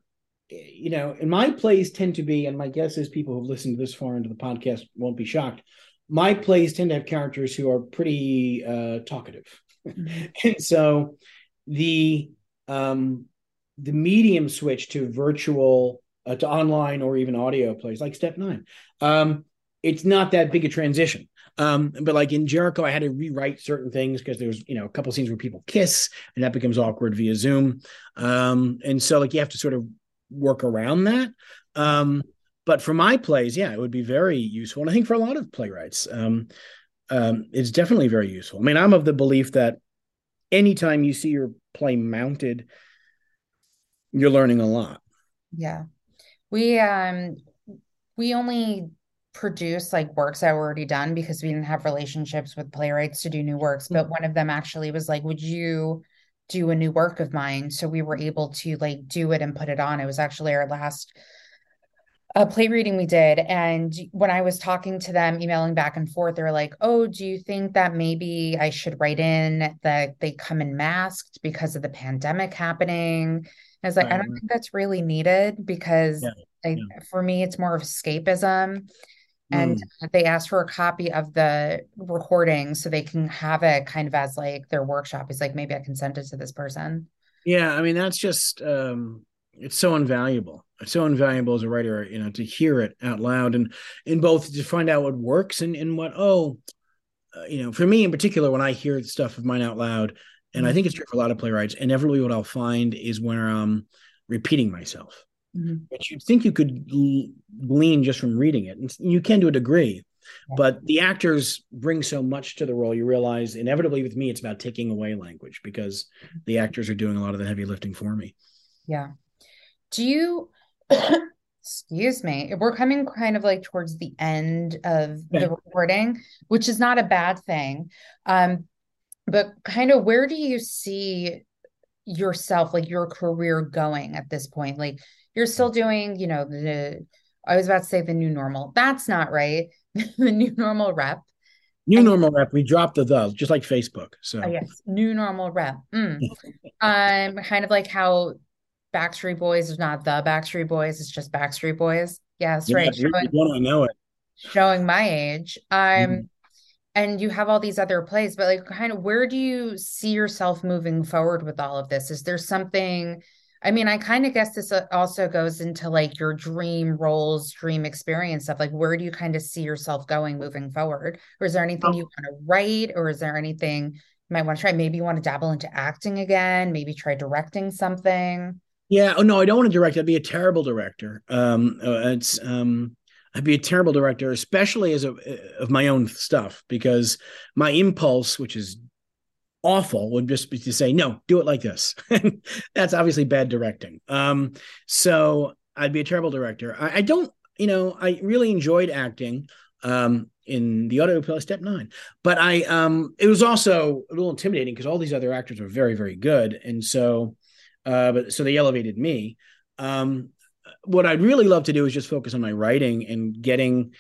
you know, and my plays tend to be, and my guess is people who've listened this far into the podcast won't be shocked. My plays tend to have characters who are pretty uh, talkative, mm-hmm. and so the um, the medium switch to virtual, uh, to online, or even audio plays like Step Nine. Um, it's not that big a transition. Um, but like in Jericho, I had to rewrite certain things because there's you know a couple scenes where people kiss, and that becomes awkward via Zoom. Um, and so like you have to sort of work around that. Um, but for my plays, yeah, it would be very useful. And I think for a lot of playwrights, um, um, it's definitely very useful. I mean, I'm of the belief that anytime you see your play mounted, you're learning a lot. Yeah. We um we only produce like works that were already done because we didn't have relationships with playwrights to do new works. But one of them actually was like, Would you do a new work of mine so we were able to like do it and put it on it was actually our last a uh, play reading we did and when i was talking to them emailing back and forth they were like oh do you think that maybe i should write in that they come in masked because of the pandemic happening i was like i don't think that's really needed because yeah. I, yeah. for me it's more of escapism and mm. they asked for a copy of the recording so they can have it kind of as like their workshop He's like maybe i can send it to this person yeah i mean that's just um it's so invaluable it's so invaluable as a writer you know to hear it out loud and in both to find out what works and and what oh uh, you know for me in particular when i hear stuff of mine out loud and mm. i think it's true for a lot of playwrights inevitably what i'll find is where i'm repeating myself mm-hmm. but you'd think you could glean just from reading it. And you can to a degree, yeah. but the actors bring so much to the role. You realize inevitably with me, it's about taking away language because the actors are doing a lot of the heavy lifting for me. Yeah. Do you? excuse me we're coming kind of like towards the end of the recording which is not a bad thing um but kind of where do you see yourself like your career going at this point like you're still doing, you know, the I was about to say the new normal. That's not right. the new normal rep. New and, normal rep. We dropped the the just like Facebook. So oh, yes, new normal rep. Mm. um, kind of like how Backstreet Boys is not the Backstreet Boys. It's just Backstreet Boys. yes yeah, right. Showing, you want to know it. Showing my age. Um, mm. And you have all these other plays, but like kind of where do you see yourself moving forward with all of this? Is there something I mean, I kind of guess this uh, also goes into like your dream roles, dream experience stuff. Like, where do you kind of see yourself going moving forward? Or is there anything oh. you want to write? Or is there anything you might want to try? Maybe you want to dabble into acting again, maybe try directing something. Yeah. Oh, no, I don't want to direct. I'd be a terrible director. Um, uh, it's, um, I'd be a terrible director, especially as a, of my own stuff, because my impulse, which is awful would just be to say no do it like this. That's obviously bad directing. Um so i'd be a terrible director. I, I, don't you know i really enjoyed acting um in the auto step nine but i um it was also a little intimidating because all these other actors were very very good. And so uh but so they elevated me. Um what i'd really love to do is just focus on my writing and getting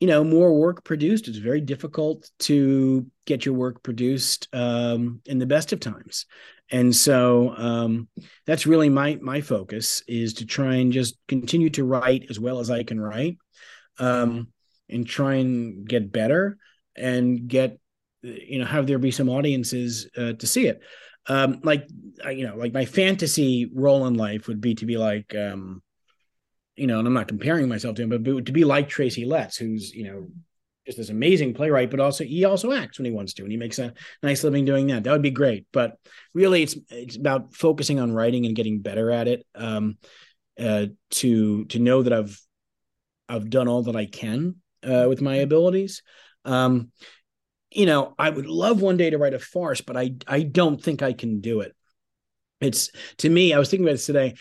you know more work produced. It's very difficult to get your work produced um, in the best of times. And so um, that's really my my focus is to try and just continue to write as well as i can write um, and try and get better and get you know have there be some audiences uh, to see it. Um, like you know like my fantasy role in life would be to be like um, you know, and I'm not comparing myself to him, but, to be like Tracy Letts, who's, you know, just this amazing playwright, but also he also acts when he wants to, and he makes a nice living doing that. That would be great. But really, it's it's about focusing on writing and getting better at it. Um, uh, to to know that I've I've done all that I can uh, with my abilities. Um, you know, I would love one day to write a farce, but I I don't think I can do it. It's to me, I was thinking about this today.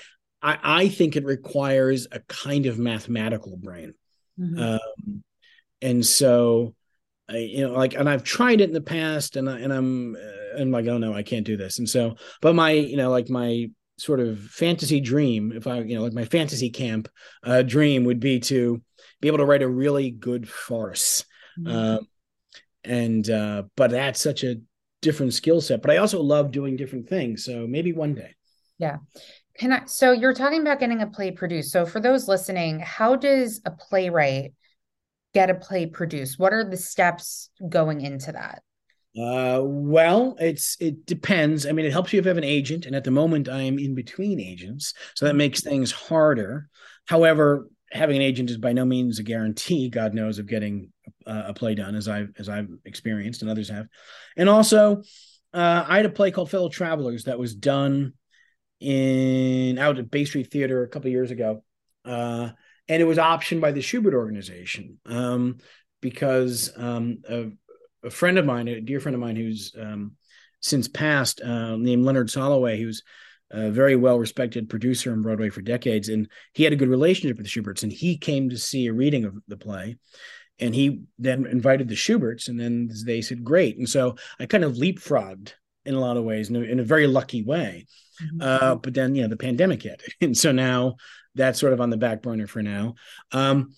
I, I think it requires a kind of mathematical brain. Mm-hmm. Um, and so, I, you know, like, and I've tried it in the past and, I, and I'm, uh, I'm like, oh no, I can't do this. And so, but my, you know, like my sort of fantasy dream, if I, you know, like my fantasy camp uh, dream would be to be able to write a really good farce. Mm-hmm. Um, and, uh, but that's such a different skill set, but I also love doing different things. So maybe one day. Yeah. Can I? So you're talking about getting a play produced. So for those listening, how does a playwright get a play produced? What are the steps going into that? Uh, well, it's it depends. I mean, it helps you if you have an agent, and at the moment, I am in between agents, so that makes things harder. However, having an agent is by no means a guarantee. God knows of getting uh, a play done, as I've as I've experienced and others have. And also, uh, I had a play called Fellow Travelers that was done in out at Bay Street Theater a couple years ago, uh, and it was optioned by the Shubert organization um, because um, a, a, friend of mine, a dear friend of mine, who's um, since passed, uh, named Leonard Soloway, who's a very well respected producer on Broadway for decades, and he had a good relationship with the Shuberts, and he came to see a reading of the play. And he then invited the Shuberts, and then they said, "Great!" And so I kind of leapfrogged in a lot of ways, in a, in a very lucky way. Mm-hmm. Uh, but then, yeah, the pandemic hit, and so now that's sort of on the back burner for now. Um,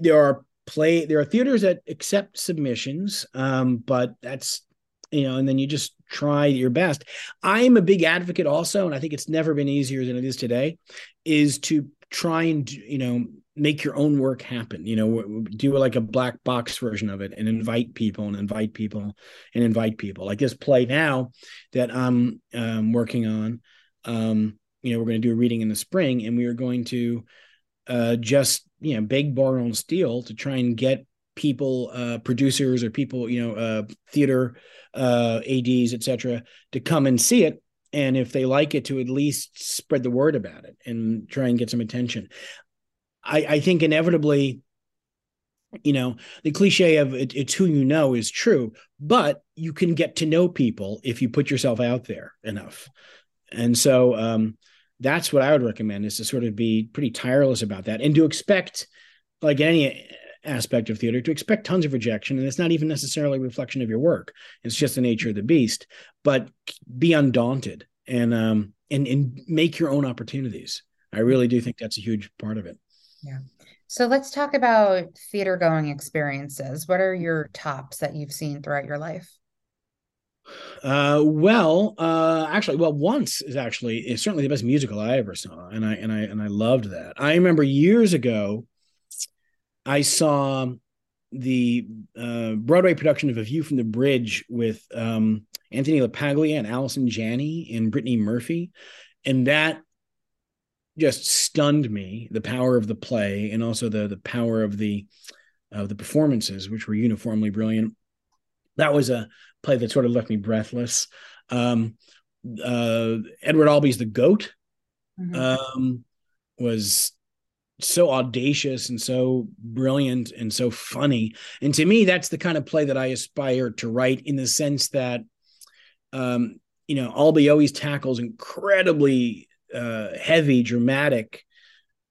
there are play there are theaters that accept submissions, um, but that's you know, and then you just try your best. I am a big advocate also, and I think it's never been easier than it is today, is to try and you know make your own work happen you know do like a black box version of it and invite people and invite people and invite people like this play now that i'm um, working on um, you know, we're going to do a reading in the spring, and we are going to uh, just you know beg, borrow, and steal to try and get people, uh, producers or people, you know, uh, theater uh, ads, etc., to come and see it, and if they like it, to at least spread the word about it and try and get some attention. I, I think inevitably you know the cliche of it, it's who you know is true but you can get to know people if you put yourself out there enough and so um, that's what I would recommend is to sort of be pretty tireless about that and to expect, like any aspect of theater, to expect tons of rejection. And it's not even necessarily a reflection of your work. It's just the nature of the beast. But be undaunted and um, and and make your own opportunities. I really do think that's a huge part of it. Yeah. So let's talk about theater going experiences. What are your tops that you've seen throughout your life? Uh, well, uh, actually, well, once is actually is certainly the best musical I ever saw, and I and I and I loved that. I remember years ago, I saw the uh, Broadway production of A View from the Bridge with um, Anthony LaPaglia and Allison Janney and Brittany Murphy, and that just stunned me. The power of the play and also the the power of the of the performances, which were uniformly brilliant. That was a play that sort of left me breathless. Um, uh, Edward Albee's The Goat mm-hmm. um, was so audacious and so brilliant and so funny. And to me, that's the kind of play that I aspire to write in the sense that, um, you know, Albee always tackles incredibly uh, heavy, dramatic,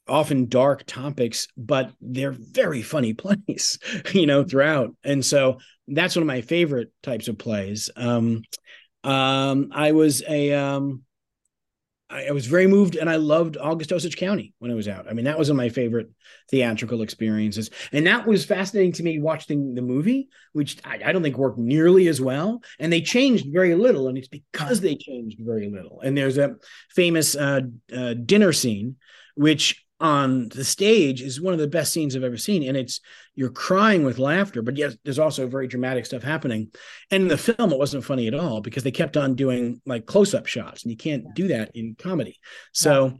often dark topics, but they're very funny plays, you know, throughout. And so that's one of my favorite types of plays. Um, um, I was a, um, I, was very moved and I loved August Osage County when it was out. I mean, that was one of my favorite theatrical experiences. And that was fascinating to me watching the movie, which I, I, don't think worked nearly as well. And they changed very little. And it's because they changed very little. And there's a famous uh, uh, dinner scene, which on the stage is one of the best scenes I've ever seen. And it's you're crying with laughter, but yet there's also very dramatic stuff happening. And in the film, it wasn't funny at all because they kept on doing like close-up shots, and you can't do that in comedy. So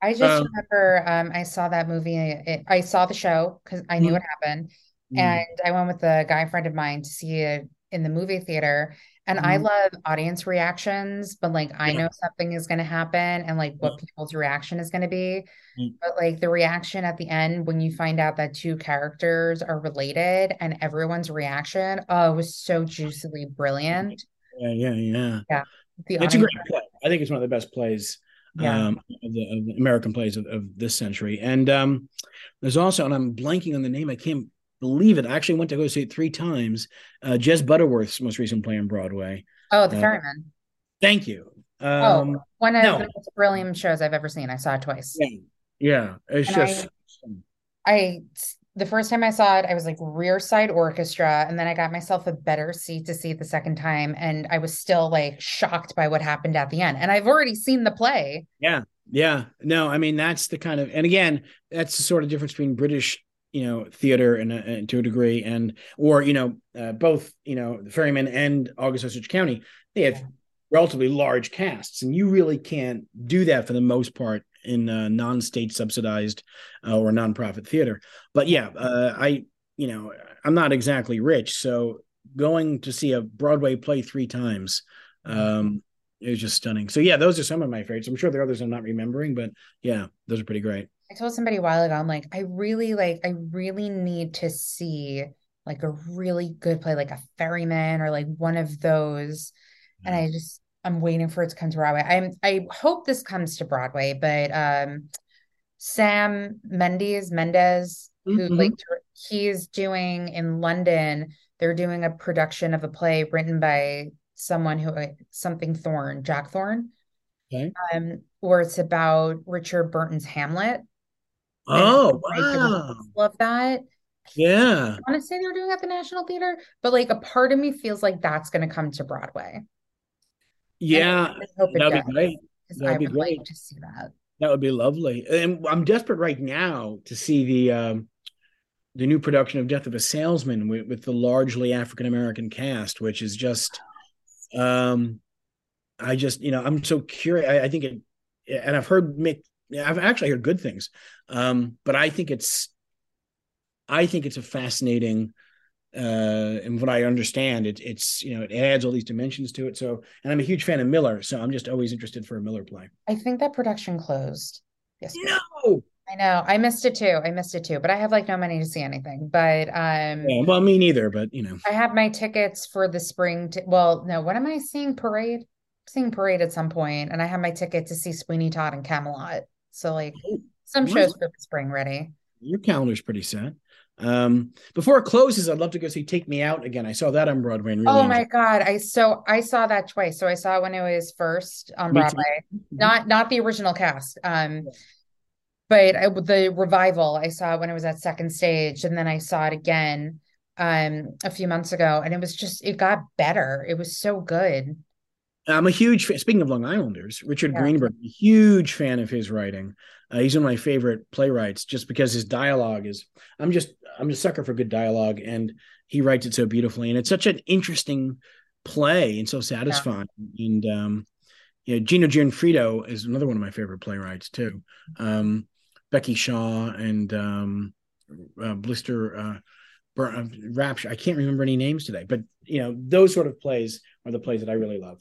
I just um, remember um, I saw that movie. It, I saw the show because I knew mm-hmm. what happened, mm-hmm. and I went with a guy friend of mine to see it in the movie theater. And mm-hmm. I love audience reactions, but like I know something is going to happen and like what people's reaction is going to be. Mm-hmm. But like the reaction at the end when you find out that two characters are related and everyone's reaction, oh, it was so juicily brilliant. Yeah, yeah, yeah. Yeah. The it's a great play. I think it's one of the best plays yeah. um, of, the, of the American plays of, of, this century. And um, there's also, and I'm blanking on the name, I can't believe it. I actually went to go see it three times. Uh, Jez Butterworth's most recent play on Broadway. Oh, The uh, Ferryman. Thank you. Oh, um, oh, one of no. the most brilliant shows I've ever seen. I saw it twice. Yeah, yeah. it's and just. I, I the first time I saw it, I was like rear side orchestra, and then I got myself a better seat to see it the second time, and I was still like shocked by what happened at the end. And I've already seen the play. Yeah, yeah. No, I mean that's the kind of, and again, that's the sort of difference between British you know theater and, and to a degree and or you know uh, both you know the ferryman and august osage county they have relatively large casts and you really can't do that for the most part in uh, non-state subsidized uh, or nonprofit theater. But yeah uh, i you know i'm not exactly rich so going to see a broadway play three times um it was just stunning. So yeah those are some of my favorites. I'm sure there are others i'm not remembering but yeah those are pretty great I told somebody a while ago, I'm like, I really like, I really need to see like a really good play, like a ferryman or like one of those. And I just, I'm waiting for it to come to Broadway. I'm, I hope this comes to Broadway, but um, Sam Mendes, Mendes, who mm-hmm. like he's doing in London, they're doing a production of a play written by someone who something Thorne, Jack Thorne. Okay. Um, where it's about Richard Burton's Hamlet. Oh, wow. Love that. Yeah. I want to say they're doing at the National Theater, but like a part of me feels like that's going to come to Broadway. Yeah. That'd be great. That'd I be would great. like to see that. That would be lovely. And I'm desperate right now to see the um, the new production of Death of a Salesman with, with the largely African American cast, which is just um I just, you know, I'm so curious. I, I think it and I've heard Mick I've actually heard good things. Um, but I think it's I think it's a fascinating uh and what I understand it it's you know it adds all these dimensions to it. So and I'm a huge fan of Miller, so I'm just always interested for a Miller play. I think that production closed. Yes. No. I know. I missed it too. I missed it too. But I have like no money to see anything. But um yeah, well me neither, but you know. I have my tickets for the spring t- well, no, what am I seeing parade? seeing parade at some point and I have my ticket to see Sweeney Todd and Camelot. So like some shows for the spring ready. Your calendar's pretty set. Um, before it closes, I'd love to go see Take Me Out again. I saw that on Broadway. Really oh my god, I so I saw that twice. So I saw when it was first on Broadway, mm-hmm. not not the original cast. Um, but I, the revival I saw when it was at second stage, and then I saw it again um a few months ago, and it was just it got better. It was so good. I'm a huge fan. Speaking of Long Islanders, Richard yeah. Greenberg, a huge fan of his writing. Uh, he's one of my favorite playwrights, just because his dialogue is. I'm just I'm a sucker for good dialogue, and he writes it so beautifully, and it's such an interesting play and so satisfying. Yeah. And um, you know, Gina Gionfriddo is another one of my favorite playwrights too. Um, Becky Shaw and um, uh, Blister uh, uh, Rapture. I can't remember any names today, but you know, those sort of plays are the plays that I really love.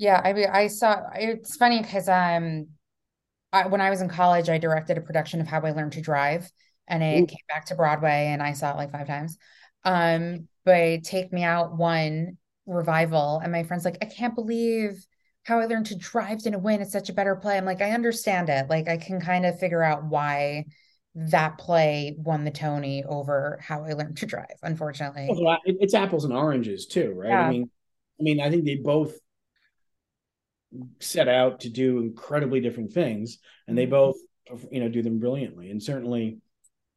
Yeah, I mean, I saw. It's funny because um, I, when I was in college, I directed a production of How I Learned to Drive, and it Ooh. came back to Broadway, and I saw it like five times. Um, but Take Me Out won revival, and my friends like, I can't believe How I Learned to Drive didn't win. It's such a better play. I'm like, I understand it. Like, I can kind of figure out why that play won the Tony over How I Learned to Drive. Unfortunately, it's apples and oranges too, right? Yeah. I mean, I mean, I think they both set out to do incredibly different things and they mm-hmm. both you know do them brilliantly. And certainly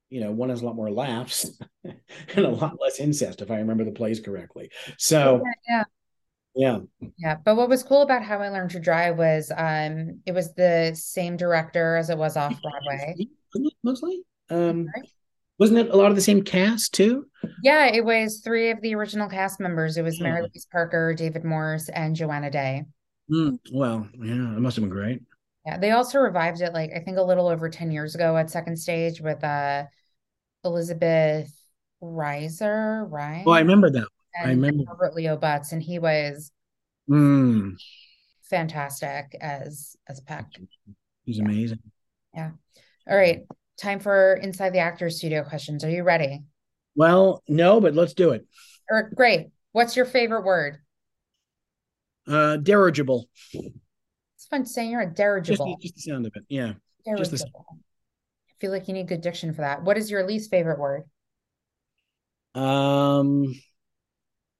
you know one has a lot more laughs and a lot less incest if i remember the plays correctly. So yeah, yeah. Yeah. Yeah but what was cool about how i learned to drive was um it was the same director as it was off broadway. Mostly um wasn't it a lot of the same cast too? Yeah it was three of the original cast members. It was mary louise parker david morse and johanna day Mm, well, yeah, it must have been great. Yeah, they also revived it like I think a little over 10 years ago at second stage with uh Elizabeth Reaser, right? Well, I remember that. I remember Norbert Leo Butz, and he was mm. fantastic as as Peck. He's yeah. amazing. Yeah. All right. Time for inside the actors studio questions. Are you ready? Well, no, but let's do it. Or great. What's your favorite word? Uh, dirigible. It's fun saying you're a dirigible. Just, just the sound of it. Yeah. Dirigible. I feel like you need good diction for that. What is your least favorite word? Um,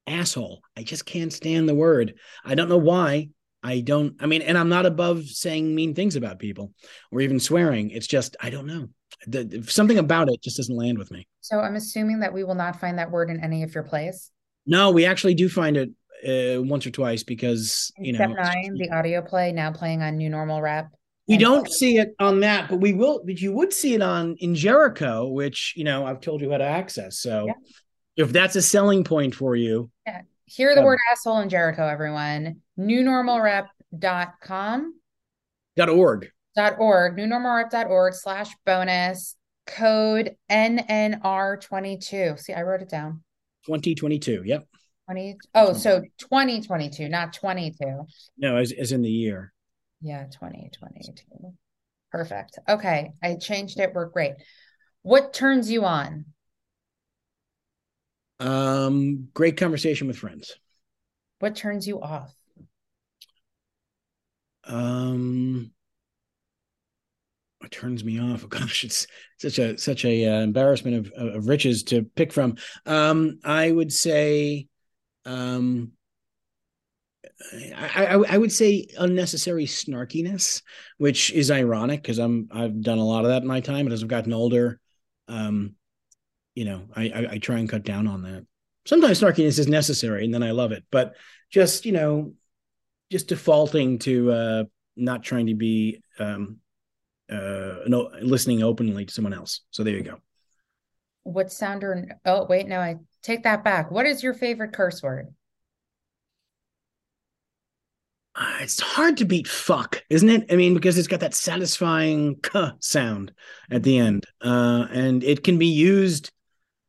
asshole. I just can't stand the word. I don't know why. I don't. I mean, and I'm not above saying mean things about people or even swearing. It's just I don't know. The, something about it just doesn't land with me. So I'm assuming that we will not find that word in any of your plays. No, we actually do find it uh, once or twice because you know. Step nine, the audio play now playing on New Normal Rep. We don't see it on that, but we will. But you would see it on in Jericho, which you know I've told you how to access. So, yeah. if that's a selling point for you, yeah. hear the um, word asshole in Jericho, everyone. Newnormalrep.com. Dot com dot org. Dot org. Newnormalrep.org slash bonus code NNR22. See, I wrote it down. 2022. Yep. 20 oh so 2022 not 22 no as, as in the year. Yeah 2022 perfect. Okay i changed it. We're great. What turns you on? Um great conversation with friends. What turns you off? Um what turns me off? Oh gosh it's such a such a uh, embarrassment of, of riches to pick from. Um i would say um I, I, I would say unnecessary snarkiness, which is ironic because I'm I've done a lot of that in my time, but as I've gotten older, um, you know, I, I, I try and cut down on that. Sometimes snarkiness is necessary, and then I love it. But just you know, just defaulting to uh, not trying to be um, uh, no, listening openly to someone else. So there you go. What sound or oh wait, no, I Take that back. What is your favorite curse word? Uh, it's hard to beat fuck, isn't it? I mean, because it's got that satisfying k sound at the end. Uh, and it can be used,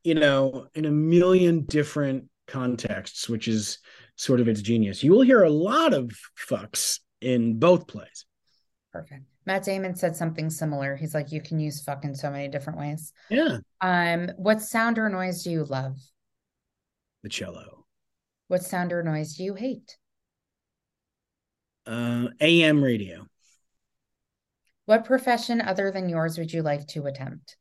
you know, in a million different contexts, which is sort of its genius. You will hear a lot of fucks in both plays. Perfect. Matt Damon said something similar. He's like, you can use fuck in so many different ways. Yeah. Um, what sound or noise do you love? The cello. What sound or noise do you hate? Uh, AM radio. What profession other than yours would you like to attempt?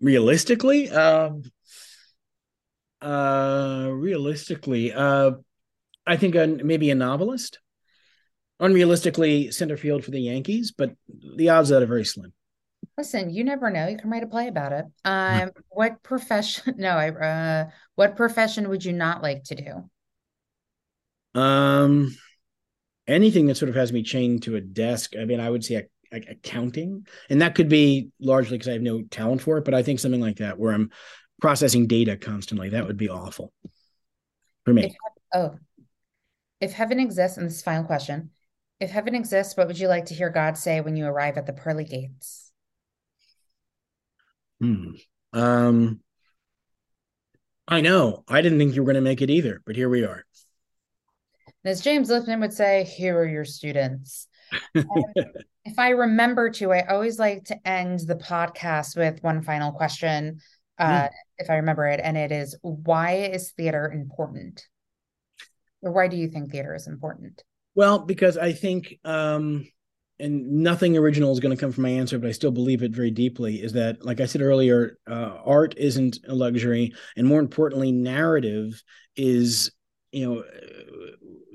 Realistically, um, uh, realistically, uh, I think a, maybe a novelist. Unrealistically, center field for the Yankees, but the odds of that are very slim. Listen, you never know. You can write a play about it. Um, what profession? No, I. Uh, what profession would you not like to do? Um, anything that sort of has me chained to a desk. I mean, I would say like accounting, and that could be largely because I have no talent for it. But I think something like that, where I'm processing data constantly, that would be awful for me. If, oh, if heaven exists, and this is final question, if heaven exists, what would you like to hear God say when you arrive at the pearly gates? Hmm. Um, I know. I didn't think you were going to make it either, but here we are. as James Lipton would say, here are your students. if I remember to, I always like to end the podcast with one final question, uh, mm. if I remember it, and it is why is theater important? Or why do you think theater is important? Well, because I think, um, and nothing original is going to come from my answer, but I still believe it very deeply. Is that, like I said earlier, uh, art isn't a luxury, and more importantly, narrative is you know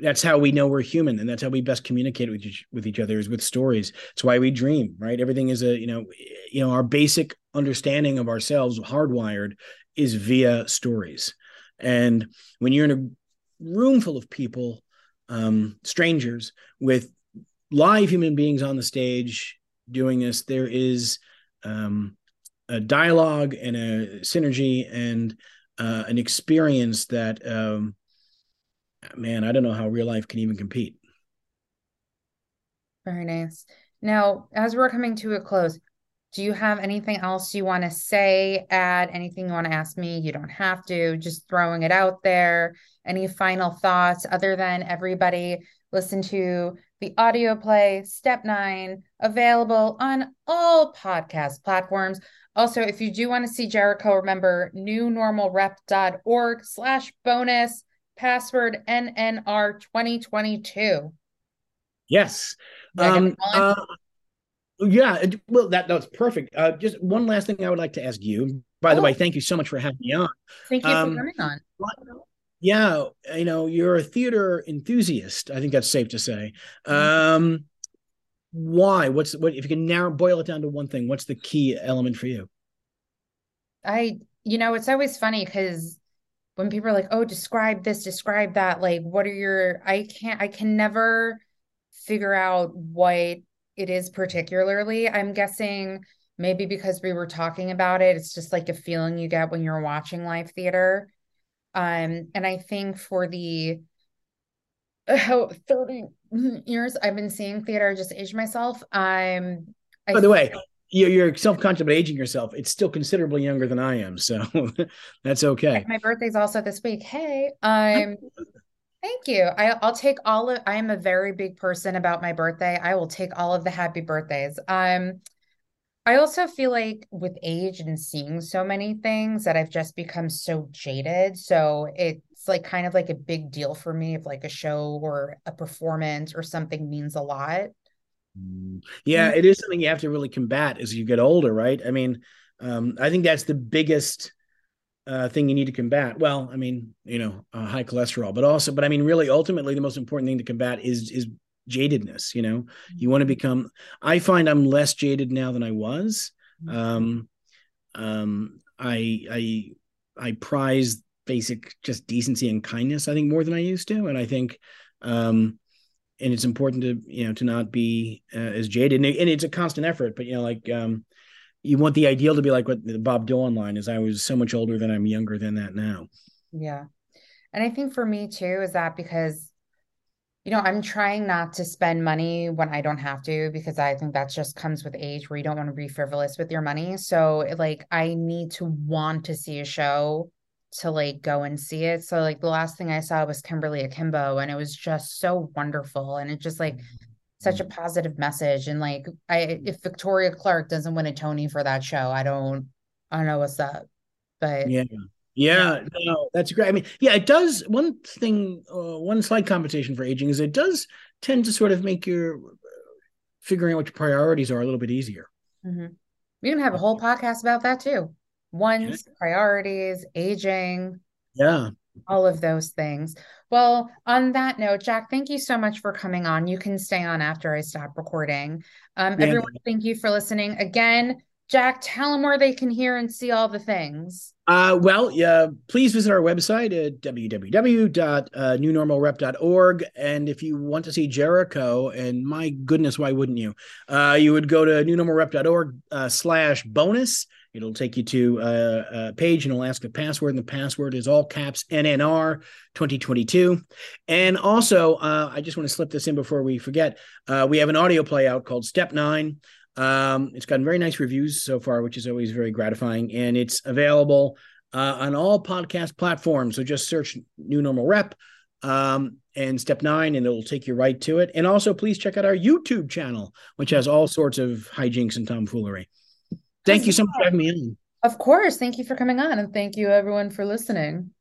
that's how we know we're human and that's how we best communicate with each, with each other is with stories it's why we dream right everything is a you know you know our basic understanding of ourselves hardwired is via stories and when you're in a room full of people um strangers with live human beings on the stage doing this there is um a dialogue and a synergy and uh, an experience that um man, I don't know how real life can even compete. Very nice. Now, as we're coming to a close, do you have anything else you want to say, add anything you want to ask me? You don't have to, just throwing it out there. Any final thoughts other than everybody listen to the audio play, step nine, available on all podcast platforms. Also, if you do want to see Jericho, remember newnormalrep.org slash bonus password NNR 2022. Yes. Um, uh, yeah, well, that that's perfect. Uh, just one last thing I would like to ask you. By oh. the way, thank you so much for having me on. Thank you um, for coming on. Yeah, you know, you're a theater enthusiast. I think that's safe to say. Mm-hmm. Um, why? What's what? If you can narrow boil it down to one thing, what's the key element for you? I, you know, it's always funny because when people are like, oh, describe this, describe that, like, what are your, I can't, I can never figure out what it is particularly. I'm guessing maybe because we were talking about it, it's just like a feeling you get when you're watching live theater. Um, and I think for the oh, 30 years I've been seeing theater, just age myself. Um, by the way, you're, you're self-conscious about aging yourself. It's still considerably younger than i am so that's okay. My birthday's also this week. Hey i'm thank you. I, i'll take all of i am a very big person about my birthday. I will take all of the happy birthdays. Um i also feel like with age and seeing so many things that i've just become so jaded so it's like kind of like a big deal for me if like a show or a performance or something means a lot Mm. Yeah, it is something you have to really combat as you get older, right? I mean, um, I think that's the biggest uh, thing you need to combat. Well, I mean, you know, uh, high cholesterol, but also, but I mean, really, ultimately, the most important thing to combat is is jadedness. You know, you want to mm-hmm. become. I find I'm less jaded now than I was. Mm-hmm. Um, um, I I I prize basic just decency and kindness. I think more than I used to, and I think um and it's important to you know to not be uh, as jaded and, it, and, it's a constant effort but you know like um you want the ideal to be like what the bob dylan line is i was so much older than i'm younger than that now yeah and i think for me too is that because you know i'm trying not to spend money when i don't have to because i think that just comes with age where you don't want to be frivolous with your money so like i need to want to see a show to like go and see it. So like the last thing I saw was Kimberly Akimbo and it was just so wonderful and it just like such a mm-hmm. positive message and like I if Victoria Clark doesn't win a Tony for that show, I don't I don't know what's up. But yeah. Yeah, yeah. no, that's great. I mean, yeah, it does. One thing, uh, one slight compensation for aging is it does tend to sort of make your figuring out what your priorities are a little bit easier. Mm-hmm. We can have a whole podcast about that too one's yeah. priorities, aging. Yeah. All of those things. Well, on that note, Jack, thank you so much for coming on. You can stay on after I stop recording. Um, yeah. Everyone, thank you for listening. Again, Jack, tell them where they can hear and see all the things. Uh, well, yeah, please visit our website at www.newnormalrep.org. And if you want to see Jericho, and my goodness, why wouldn't you? Uh, you would go to newnormalrep.org uh, slash bonus. It'll take you to a, a, page and it'll ask a password, and the password is all caps NNR 2022. And also, uh, I just want to slip this in before we forget. Uh, we have an audio play out called Step Nine. Um, it's gotten very nice reviews so far, which is always very gratifying, and it's available uh, on all podcast platforms. So just search New Normal Rep um, and Step Nine, and it'll take you right to it. And also, please check out our YouTube channel, which has all sorts of hijinks and tomfoolery. Thank you so much for having me on. Of course. Thank you for coming on, and thank you everyone for listening.